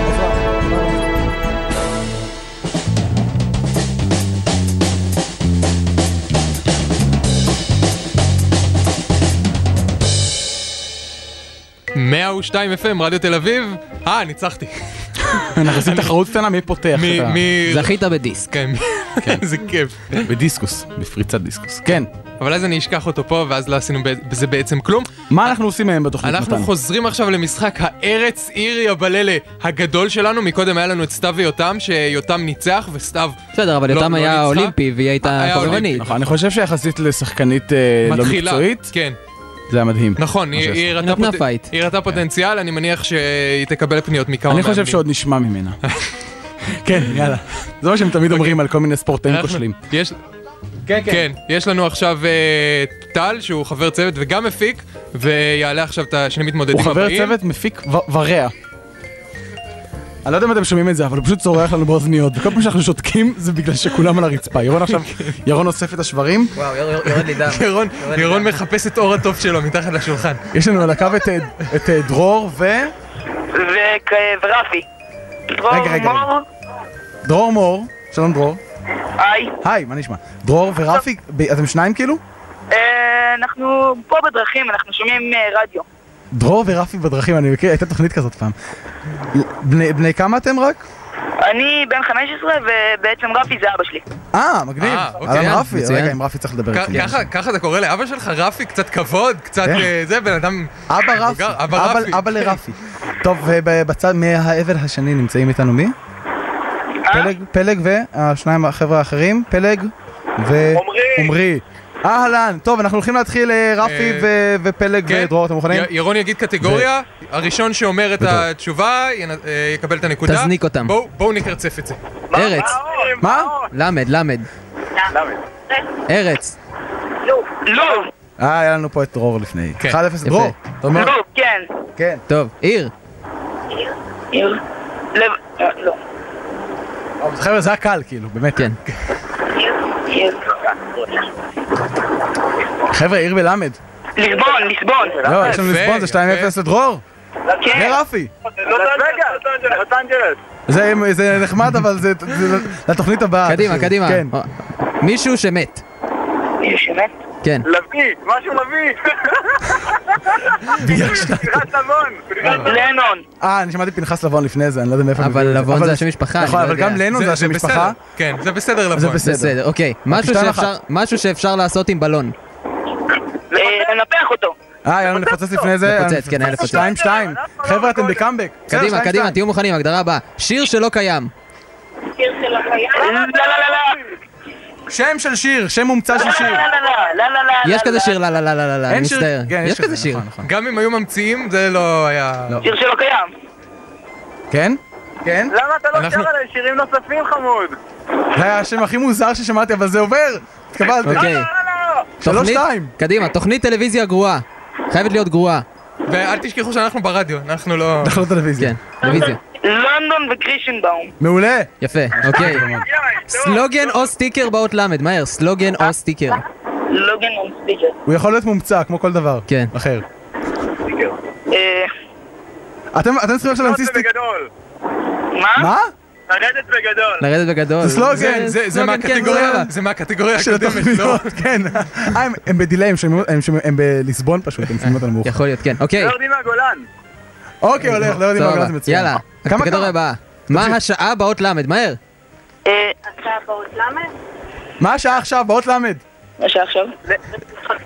2 FM, רדיו תל אביב. אה, ניצחתי. אנחנו עושים תחרות קטנה מי פותח. זכית בדיסק. כן, כן. איזה כיף. בדיסקוס, בפריצת דיסקוס. כן. אבל אז אני אשכח אותו פה, ואז לא עשינו בזה בעצם כלום. מה אנחנו עושים היום בתוכנית מתן? אנחנו חוזרים עכשיו למשחק הארץ עיר יבללה הגדול שלנו. מקודם היה לנו את סתיו ויותם, שיותם ניצח, וסתיו בסדר, אבל לא- יותם לא היה אולימפי, והיא הייתה חברנית. נכון, אני חושב שיחסית לשחקנית אה, לא מקצועית. כן. זה היה מדהים. נכון, היא- הראתה נתנה פוט- פייט. היא הראתה פוטנציאל, אני מניח שהיא תקבל פניות מכמה אני מאמנים. חושב שעוד נשמע ממנה. כן, יאללה. זה מה שהם תמיד אומרים על כל מיני ספורטאים כושלים. יש... כן, כן, יש לנו עכשיו אה, טל, שהוא חבר צוות וגם מפיק, ויעלה עכשיו את השני מתמודדים הוא הבאים. חבר צוות, מפיק ו- ורע. אני לא יודע אם אתם שומעים את זה, אבל הוא פשוט צורח לנו באוזניות, וכל פעם שאנחנו שותקים זה בגלל שכולם על הרצפה. ירון עכשיו, ירון אוסף את השברים, וואו, יורד לי דם. ירון, ירון מחפש את אור הטוב שלו מתחת לשולחן. יש לנו על הקו את, דרור ו... ורפי. רגע, רגע. דרור מור, שלום דרור. היי. היי, מה נשמע? דרור ורפי, אתם שניים כאילו? אה, אנחנו פה בדרכים, אנחנו שומעים אה, רדיו. דרור ורפי בדרכים, אני מכיר, הייתה תוכנית כזאת פעם. בני, בני כמה אתם רק? אני בן 15 ובעצם רפי זה אבא שלי. אה, מגניב. אה, אוקיי. אהלן רפי, מצוין. רגע, עם רפי צריך לדבר איתי. ככה- ככה אתה קורא לאבא שלך רפי? קצת כבוד? קצת כן. אה, זה, בן אדם... אבא רפי, אבא רפי. אבא לרפי. טוב, ובצד, מהעבר השני נמצאים איתנו מי? פלג, פלג והשניים החבר'ה האחרים, פלג ועומרי. אהלן, טוב, אנחנו הולכים להתחיל אה, רפי אה, ו- ופלג כן. ודרור, אתם מוכנים? ירון יגיד קטגוריה, הראשון שאומר את. התשובה אה, יקבל את הנקודה. תזניק אותם. בואו- נקרצף את זה. ארץ. מה? למד, למד. ארץ. לא. אה, היה לנו פה את דרור לפני. כן. 1-0 יפה. דרור. אומר? לא, כן. כן. טוב, עיר. עיר. לב... לא. חבר'ה, זה היה קל, כאילו, באמת. כן. חבר'ה, עיר בלמד. ליסבון, ליסבון. לא, יש לנו ליסבון, זה 2-0 לדרור. כן. ורפי. לוס אנג'לס. זה, זה נחמד, אבל זה, זה לתוכנית הבאה. קדימה, קדימה. כן. מישהו שמת. מישהו שמת? כן. לביא, משהו לביא. פנחס לבון. לנון. אה, אני שמעתי פנחס לבון לפני זה, אני לא יודע מאיפה... אבל לבון זה השם משפחה, נכון, אני לא אבל גם יודע. לנו זה השם. משפחה. כן, זה בסדר זה לבוא. בסדר. אוקיי. משהו שאפשר לעשות עם בלון. אה, לנפח אותו. אה, היה לנו לפוצץ לפני זה. לפוצץ, כן, היה לפוצץ. שתיים, שתיים. חבר'ה, אתם בקאמבק. קדימה, קדימה. תהיו מוכנים, הגדרה הבאה. שיר שלא קיים. לא, לא, לא, לא. שם של שיר, שם מומצא של שיר. לא, לא, לא, לא, לא, לא, יש כזה שיר לה לה לה לה לה, אין אני שיר- מצטער. כן, יש כזה שיר. נכון, נכון. גם אם היו ממציאים, זה לא היה... שיר שלא קיים. כן? כן? למה אתה לא שר עליי שירים נוספים חמוד? זה היה השם הכי מוזר ששמעתי, אבל זה עובר. התקבלתי. תוכנית- שתיים. קדימה, תוכנית טלוויזיה גרועה. חייבת להיות גרועה. ואל תשכחו שאנחנו ברדיו, אנחנו לא... אנחנו לא טלוויזיה. כן, טלוויזיה. לונדון וקירשנבאום. מעולה. יפה, אוקיי. סלוגן או סטיקר באות למד, מהר, סלוגן או סטיקר. סלוגן או סטיקר. הוא יכול להיות מומצא, כמו כל דבר. כן. אחר. אה, אתם צריכים עכשיו להמציא סטיק... בגדול. מה? לרדת בגדול. לרדת בגדול. זה סלוגן. זה- כן, מהקטגוריה. זה מהקטגוריה של הקודמת, לא? התוכניות, כן. אה, הם- הם ב delay, הם בליסבון פשוט, הם שומעים אותנו מאוחר. יכול להיות, כן. אוקיי, יורדים מהגולן. אוקיי, הולך, לא יודעים מה סבבה. זה מצוין. יאללה, כמה הקטגוריה? הבאה. מה השעה באות למד, מהר. אה, מה השעה עכשיו? באות למד. מה שעכשיו?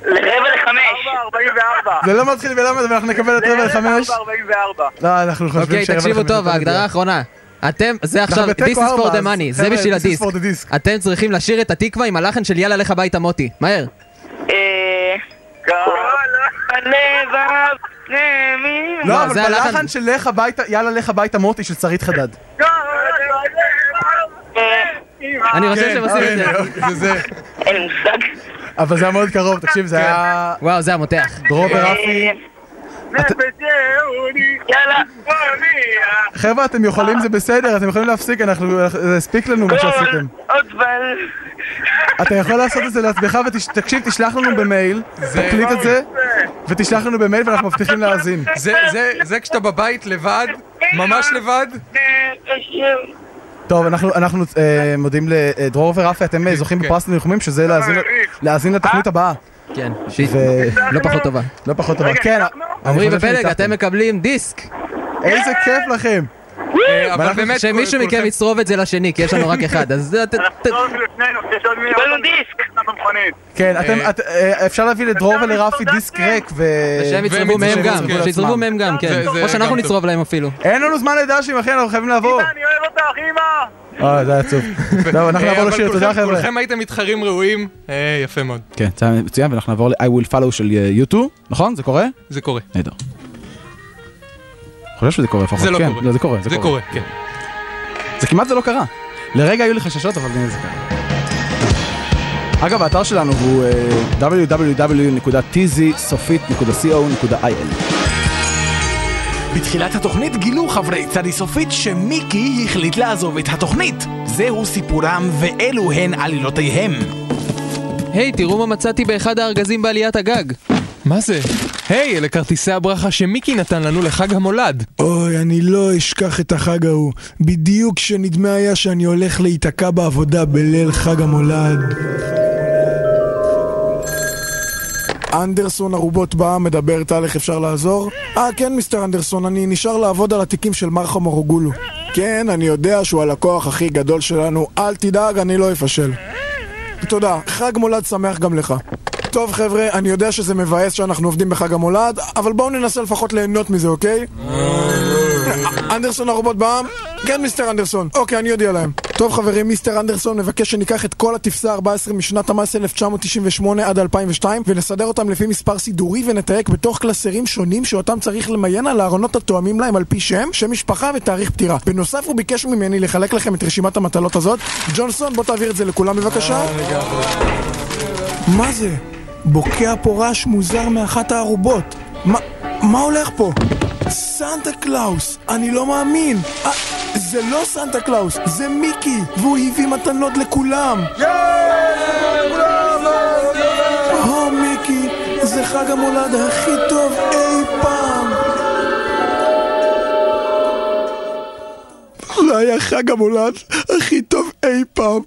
לרבע לחמש. 44. זה לא מתחיל בלמד, אבל אנחנו נקבל את רבע לחמש. 44. לא, אנחנו חושבים אוקיי, שרבע תקשיבו לחמש טוב, יותר ההגדרה מדי. האחרונה. אתם, זה עכשיו, This is for the money, זה בשביל הדיסק. אתם צריכים לשיר את התקווה עם הלחן של יאללה לך הביתה מוטי, מהר. אה... הלבב נמי... לא, לא, אבל בלחן של לך הביתה, יאללה לך הביתה מוטי של שרית חדד. אני חושב כן, שהם עושים את זה. אוקיי, זה. אין מושג. אבל זה היה מאוד קרוב, תקשיב, זה היה... וואו, זה המותח. דרור ורפי. חבר'ה, אתם יכולים, זה בסדר, אתם יכולים להפסיק, אנחנו... זה הספיק לנו מה שעשיתם. עוד פעם. אתה יכול לעשות את זה לעצמך, ותקשיב, תשלח לנו במייל, תקליט את זה, ותשלח לנו במייל ואנחנו מבטיחים להאזין. זה, זה, זה כשאתה בבית לבד, ממש לבד. טוב, אנחנו, אנחנו אה, מודים לדרור ורפי, אתם אה, זוכים בפרס לניחומים, שזה להאזין, להאזין לתוכנית הבאה. כן, ו- לא פחות טובה. לא פחות טובה, כן. עמרי ופלג. אתם מקבלים דיסק. איזה כיף לכם! אה, אבל באמת, שמישהו מכם יצרוב את זה לשני, כי יש לנו רק אחד, אז קיבלנו דיסק. כן, אתם, את- אה, אפשר להביא לדרור ולרפי דיסק ריק ו... ושהם יצרבו מהם גם, יצרבו שיצרבו. מהם גם, כן. או שאנחנו. נצרוב להם אפילו. אין לנו זמן לדשים, אחי, אנחנו חייבים לעבור. אני אוהב אותך, אמא! אה, זה היה עצוב. טוב, אנחנו נעבור לשיר, תודה חבר'ה. כולכם הייתם מתחרים ראויים, אה, יפה מאוד. כן, זה היה מצוין, ואנחנו נעבור ל-I will follow של אה, U2, נכון? זה קורה? זה קורה. נהדר. חושב שזה קורה לפחות, זה לא כן, קורה. לא, זה קורה, זה קורה, כן. זה כמעט זה לא קרה. לרגע היו לי חששות, אבל הנה זה קרה. אגב, האתר שלנו הוא אה, www.tzsופית.co.il בתחילת התוכנית גילו חברי צדי סופית שמיקי החליט לעזוב את התוכנית. זהו סיפורם ואלו הן עלילותיהם. היי, תראו מה מצאתי באחד הארגזים בעליית הגג. מה זה? היי, אלה כרטיסי הברכה שמיקי נתן לנו לחג המולד. אוי, אני לא אשכח את החג ההוא. בדיוק כשנדמה היה שאני הולך להיתקע בעבודה בליל חג המולד. אנדרסון ערובות בעם מדברת על איך אפשר לעזור? אה, כן, מיסטר אנדרסון, אני נשאר לעבוד על התיקים של מרחה מורוגולו. כן, אני יודע שהוא הלקוח הכי גדול שלנו, אל תדאג, אני לא אפשל. תודה, חג מולד שמח גם לך. טוב חבר'ה, אני יודע שזה מבאס שאנחנו עובדים בחג המולד, אבל בואו ננסה לפחות ליהנות מזה, אוקיי? אנדרסון הרובוט בעם? כן, מיסטר אנדרסון. אוקיי, אני אודיע להם. טוב חברים, מיסטר אנדרסון מבקש שניקח את כל הטפסה 14 משנת המס 1998 עד 2002 ונסדר אותם לפי מספר סידורי ונתייק בתוך קלסרים שונים שאותם צריך למיין על הארונות התואמים להם על פי שם, שם משפחה ותאריך פטירה. בנוסף הוא ביקש ממני לחלק לכם את רשימת המטלות הזאת. ג'ונסון, בוא תעביר את זה לכולם בבקשה. מה זה? בוקע פה רעש מוזר מאחת הארובות. מה, מה הולך פה? סנטה קלאוס, אני לא מאמין. אה, זה לא סנטה קלאוס, זה מיקי, והוא הביא מתנות לכולם. הו מיקי, זה חג המולד הכי טוב אי פעם. זה היה חג המולד הכי טוב אי פעם.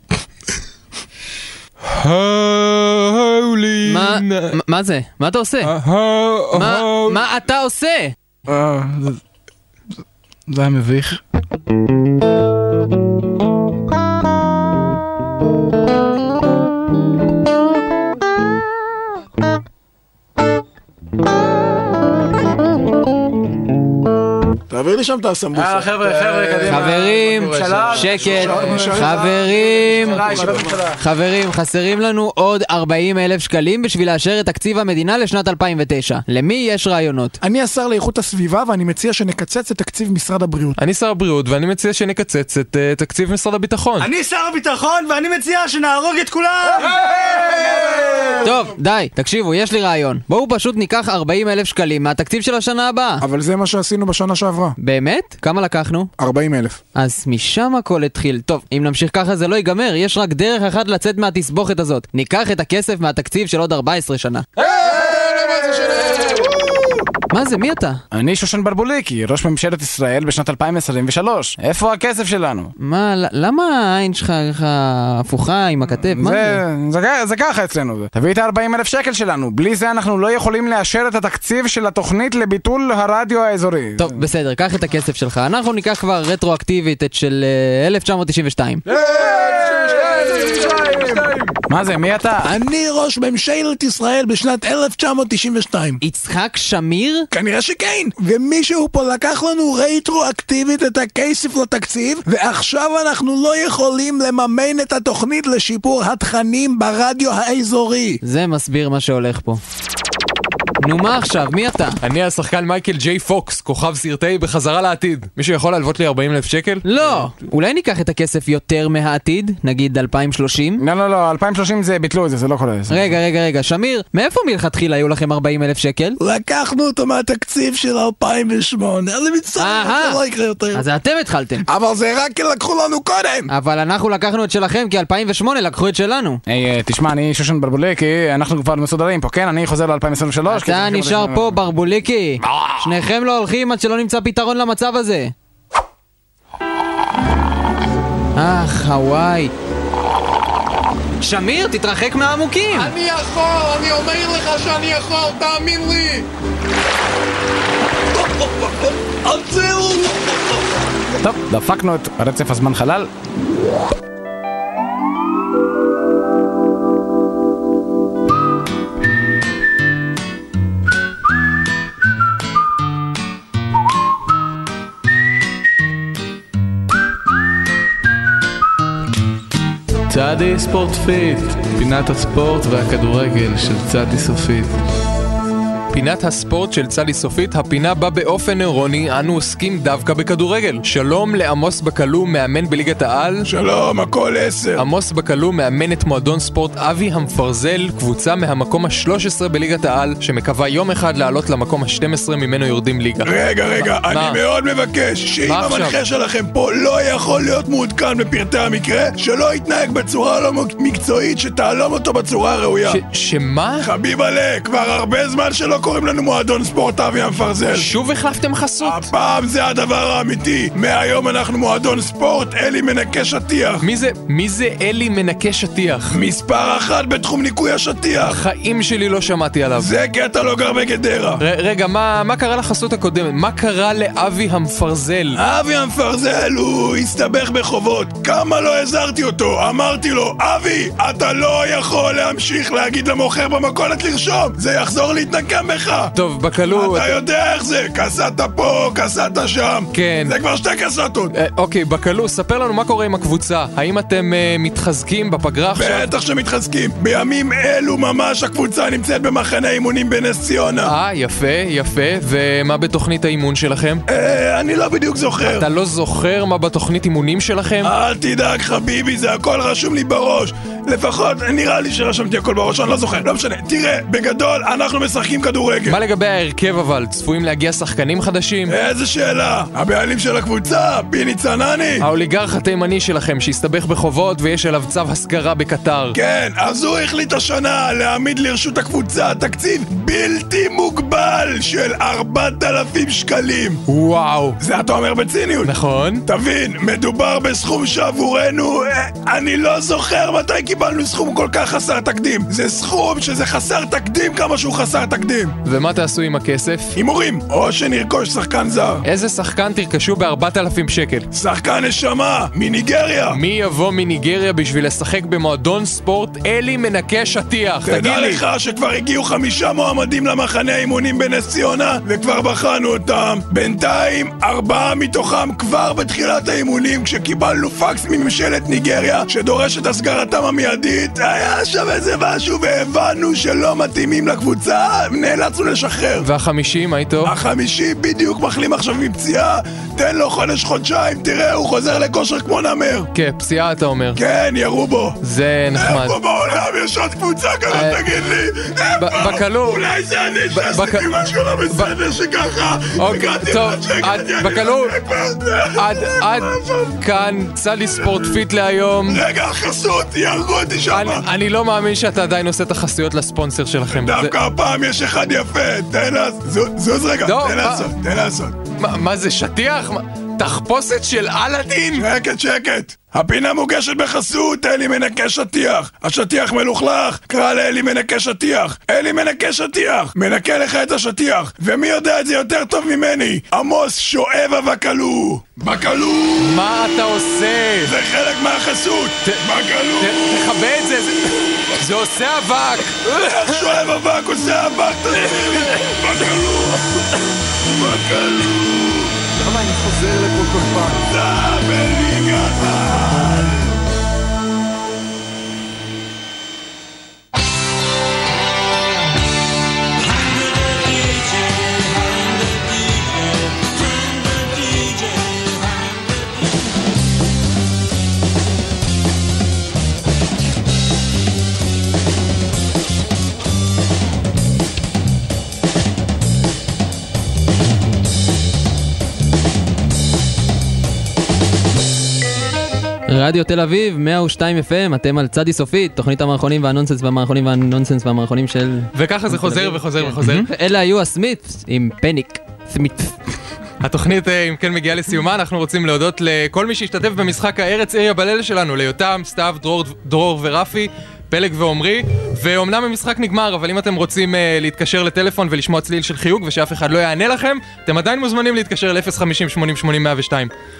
מה, מה- מה זה? מה אתה עושה? מה- מה אתה עושה? אה, זה היה מביך. תעביר לי שם את הסמבוסה. יאללה חבר'ה, חבר'ה, קדימה. חברים, שקט, חברים. חברים, חסרים לנו עוד 40 אלף שקלים בשביל לאשר את תקציב המדינה לשנת 2009. למי יש רעיונות? אני השר לאיכות הסביבה ואני מציע שנקצץ את תקציב משרד הבריאות. אני שר הבריאות ואני מציע שנקצץ את אה, תקציב משרד הביטחון. אני שר הביטחון ואני מציע שנהרוג את כולם! טוב, די, תקשיבו, יש לי רעיון. בואו פשוט ניקח 40 אלף שקלים מהתקציב של השנה הבאה. אבל זה מה שעשינו בשנה שעברה. באמת? כמה לקחנו? 40 אלף. אז משם הכל התחיל. טוב, אם נמשיך ככה זה לא ייגמר, יש רק דרך אחת לצאת מהתסבוכת הזאת. ניקח את הכסף מהתקציב של עוד 14 שנה. מה זה? מי אתה? אני שושן ברבוליקי, ראש ממשלת ישראל בשנת 2023. איפה הכסף שלנו? מה, למה העין שלך ככה הפוכה עם הכתף? מה זה? זה, זה, זה ככה אצלנו זה. תביא את ה-40 אלף שקל שלנו, בלי זה אנחנו לא יכולים לאשר את התקציב של התוכנית לביטול הרדיו האזורי. טוב, בסדר, קח את הכסף שלך. אנחנו ניקח כבר רטרואקטיבית את של אה, 1992. מה זה, מי אתה? אני ראש ממשלת ישראל בשנת 1992. יצחק שמיר? כנראה שכן. ומישהו פה לקח לנו רטרואקטיבית את הכסף לתקציב, ועכשיו אנחנו לא יכולים לממן את התוכנית לשיפור התכנים ברדיו האזורי. זה מסביר מה שהולך פה. נו מה עכשיו? מי אתה? אני השחקן מייקל ג'יי פוקס, כוכב סרטי בחזרה לעתיד. מישהו יכול להלוות לי 40 אלף שקל? לא! אולי ניקח את הכסף יותר מהעתיד? נגיד 2030? לא, לא, לא, 2030 זה ביטלו את זה, זה לא כולל. זה. רגע, רגע, רגע, שמיר, מאיפה מלכתחילה היו לכם 40 אלף שקל? לקחנו אותו מהתקציב של 2008, אני מצטער. זה לא יקרה יותר. אז אתם התחלתם. אבל זה רק כי לקחו לנו קודם! אבל אנחנו לקחנו את שלכם כי 2008 לקחו את שלנו. היי, אה, תשמע, אני שושן ברבוליקי, אנחנו כבר מסודרים פה, כן? אני חוזר ל-2023. אתה נשאר פה, ברבוליקי. שניכם לא הולכים עד שלא נמצא פתרון למצב הזה. אה, חוואי. שמיר, תתרחק מהעמוקים! אני יכול, אני אומר לך שאני יכול, תאמין לי! עצרו! טוב, דפקנו את רצף הזמן חלל. צעדי ספורט פיט, פינת הספורט והכדורגל של צעדי סופית. פינת הספורט של צלי סופית, הפינה בה באופן אירוני אנו עוסקים דווקא בכדורגל. שלום לעמוס בקלו, מאמן בליגת העל. שלום, הכל עשר. עמוס בקלו מאמן את מועדון ספורט אבי המפרזל, קבוצה מהמקום ה-13 בליגת העל, שמקווה יום אחד לעלות למקום ה-12 ממנו יורדים ליגה. רגע, רגע, מה? אני מאוד מבקש שאם מה? המנחה שלכם פה לא יכול להיות מעודכן בפרטי המקרה, שלא יתנהג בצורה לא מק- מקצועית, שתעלום אותו בצורה הראויה. ש- שמה? חביבלה, כבר הרבה זמן שלא קוראים לנו מועדון ספורט אבי המפרזל. שוב החלפתם חסות? הפעם זה הדבר האמיתי. מהיום אנחנו מועדון ספורט אלי מנקה שטיח. מי זה, מי זה אלי מנקה שטיח? מספר אחת בתחום ניקוי השטיח. חיים שלי לא שמעתי עליו. זה כי אתה לא גר בגדרה. ר- רגע, מה, מה קרה לחסות הקודמת? מה קרה לאבי המפרזל? אבי המפרזל הוא הסתבך בחובות. כמה לא הזהרתי אותו? אמרתי לו, אבי, אתה לא יכול להמשיך להגיד למוכר במכולת לרשום. זה יחזור להתנקם בך. טוב, בקלו... אתה יודע איך זה, קסדת פה, קסדת שם. כן. זה כבר שתי קסדות. אה, אוקיי, בקלו, ספר לנו מה קורה עם הקבוצה. האם אתם אה, מתחזקים בפגרה עכשיו? בטח שמתחזקים. בימים אלו ממש הקבוצה נמצאת במחנה אימונים בנס ציונה. אה, יפה, יפה. ומה בתוכנית האימון שלכם? אה, אני לא בדיוק זוכר. אתה לא זוכר מה בתוכנית אימונים שלכם? אל תדאג חביבי, זה הכל רשום לי בראש. לפחות, נראה לי שרשמתי הכל בראש, אני לא זוכר, לא משנה. תראה, בגדול, אנחנו משחקים כדורגל. מה לגבי ההרכב אבל? צפויים להגיע שחקנים חדשים? איזה שאלה? הבעלים של הקבוצה, פיני צנני? האוליגרך התימני שלכם שהסתבך בחובות ויש עליו צו הסגרה בקטר. כן, אז הוא החליט השנה להעמיד לרשות הקבוצה תקציב בלתי מוגבל של 4,000 שקלים. וואו. זה אתה אומר בציניות. נכון. תבין, מדובר בסכום שעבורנו, אה, אני לא זוכר מתי קיבלנו סכום כל כך חסר תקדים. זה סכום שזה חסר תקדים כמה שהוא חסר תקדים. ומה תעשו עם הכסף? הימורים, או שנרכוש שחקן זר. איזה שחקן תרכשו ב-4,000 שקל? שחקן נשמה, מניגריה. מי יבוא מניגריה בשביל לשחק במועדון ספורט אלי מנקה שטיח? תגיד תדע לי. לך שכבר הגיעו חמישה מועמדים למחנה האימונים בנס ציונה וכבר בחנו אותם. בינתיים, ארבעה מתוכם כבר בתחילת האימונים כשקיבלנו פקס מממשלת ניגריה שדורש את הסגרתם המיידית היה שם איזה משהו והבנו שלא מתאימים לקבוצה נאלצנו לשחרר. והחמישי, מה איתו? החמישי בדיוק מחלים עכשיו מפציעה תן לו חודש-חודשיים, תראה, הוא חוזר לכושר כמו נמר. כן, פציעה אתה אומר. כן, ירו בו. זה נחמד. איפה בעולם יש עוד קבוצה כזאת, אה, תגיד לי? איפה? בקלו. אולי זה אני שעשיתי משהו לא בסדר שככה. אוקיי, טוב, שהגעתי, עד-. לא כאן צלי ספורט פיט להיום. רגע, חסות, יהרגו אותי שם. אני, לא מאמין שאתה עדיין עושה את החסויות לספונסר שלכם. דווקא הפעם יש אחד יפה, תן לעשות, זוז- רגע, לא, תן לעשות, תן לעשות. מה זה, שטיח? תחפושת של אלאדין? שקט, שקט. הפינה מוגשת בחסות אלי מנקה שטיח. השטיח מלוכלך, קרא לאלי מנקה שטיח. אלי מנקה שטיח. מנקה לך את השטיח. ומי יודע את זה יותר טוב ממני? עמוס שואב הבקלו. בקלו! מה אתה עושה? זה חלק מהחסות. בקלו! ת- תכבה את זה, זה, זה עושה אבק! שואב אבק עושה אבק? בקלו! בקלו! למה אני חוזר לפה כל פעם? אתה בליגת העל! רדיו תל אביב, 102 FM, אתם על צדי סופית, תוכנית המערכונים והנונסנס והמערכונים והנונסנס והמערכונים של... וככה זה חוזר וחוזר כן. וחוזר. אלה היו הסמית עם פניק. סמית. התוכנית, אה, אם כן, מגיעה לסיומה, אנחנו רוצים להודות לכל מי שהשתתף במשחק הארץ עיריה בליל שלנו, ליותם, סתיו, דרור, דרור ורפי, פלג ועומרי, ואומנם המשחק נגמר, אבל אם אתם רוצים uh, להתקשר לטלפון ולשמוע צליל של חיוג ושאף אחד לא יענה לכם, אתם עדיין מוזמנים להתקשר ל-050-8080-102.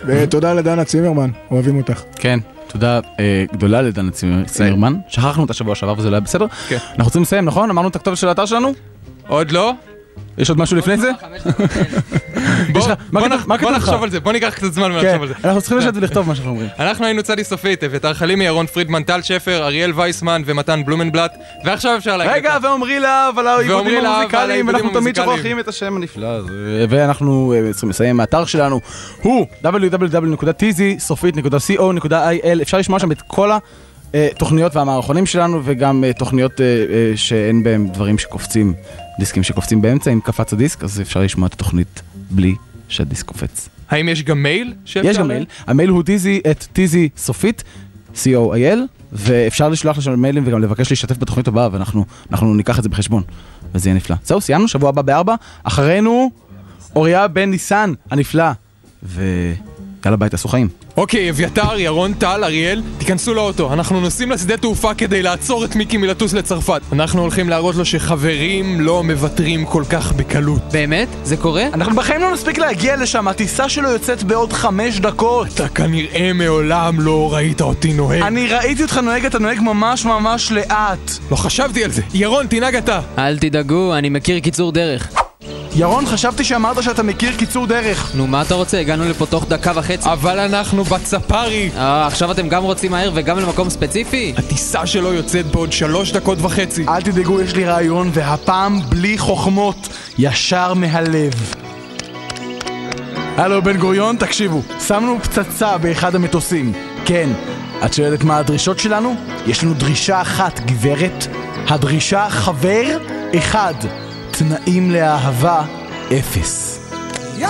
ותודה לדנה צימרמן, אוהבים אותך. כן, תודה אה, גדולה לדנה צימר- צימרמן. שכחנו את השבוע שעבר וזה לא היה בסדר. כן. אנחנו רוצים לסיים, נכון? אמרנו את הכתובת של האתר שלנו? עוד לא? יש עוד משהו לפני זה? בוא? נחשוב על זה, בוא ניקח קצת זמן כן, ולחשוב על זה. אנחנו צריכים לשבת ולכתוב מה שאנחנו אומרים. אנחנו היינו צדי סופית, אביתר חלימי, ירון פרידמן, טל שפר, אריאל וייסמן ומתן בלומנבלט, ועכשיו אפשר להגיד... רגע, ועמרי להב על העיבודים המוזיקליים, ואנחנו תמיד. שוכחים את השם הנפלא הזה. ואנחנו אה, צריכים לסיים, האתר שלנו הוא www.tizysופית.co.il אפשר לשמוע שם את כל התוכניות והמערכונים שלנו, וגם אה, תוכניות אה, אה, שאין בהם דברים שקופצים, דיסקים שקופצים באמצע, אם קפץ הדיסק, אז אפשר לשמוע את התוכנית בלי שהדיסק קופץ. האם יש גם מייל? יש גם מייל, המייל הוא טיזי את טיזי סופית, co.il, ואפשר לשלוח לשם מיילים וגם לבקש להשתתף בתוכנית הבאה, ואנחנו אנחנו ניקח את זה בחשבון, וזה יהיה נפלא. זהו, סיימנו, שבוע הבא בארבע, אחרינו אוריה בן ניסן הנפלא, ויאללה ביי, תעשו חיים. אוקיי, אביתר, ירון, טל, אריאל, תיכנסו לאוטו. אנחנו נוסעים לשדה תעופה כדי לעצור את מיקי מלטוס לצרפת. אנחנו הולכים להראות לו שחברים לא מוותרים כל כך בקלות. באמת? זה קורה? אנחנו בחיים לא נספיק להגיע לשם, הטיסה שלו יוצאת בעוד חמש דקות. אתה כנראה מעולם לא ראית אותי נוהג. אני ראיתי אותך נוהג, אתה נוהג ממש ממש לאט. לא חשבתי על זה. ירון, תנהג אתה. אל תדאגו, אני מכיר קיצור דרך. ירון, חשבתי שאמרת שאתה מכיר קיצור דרך. נו, מה אתה רוצה? הגענו לפה תוך דקה וחצי. אבל אנחנו בצפרי. אה, עכשיו אתם גם רוצים מהר וגם למקום ספציפי? הטיסה שלו יוצאת בעוד שלוש דקות וחצי. אל תדאגו, יש לי רעיון, והפעם בלי חוכמות, ישר מהלב. הלו, בן גוריון, תקשיבו, שמנו פצצה באחד המטוסים. כן, את שואלת מה הדרישות שלנו? יש לנו דרישה אחת, גברת. הדרישה חבר אחד. תנאים לאהבה, אפס.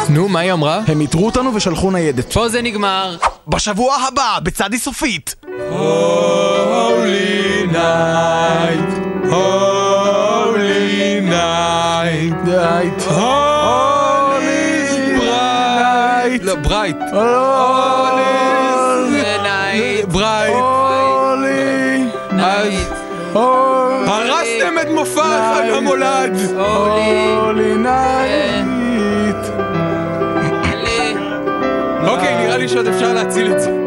נו, מה היא אמרה? הם איתרו אותנו ושלחו ניידת. פה זה נגמר. בשבוע הבא, בצדי סופית. Holy night, holy night, night, holy bright, לא, ברייט, ברייט, הרסתם את מופע חג המולד, holy. night. אוקיי, נראה לי שעוד אפשר להציל את זה.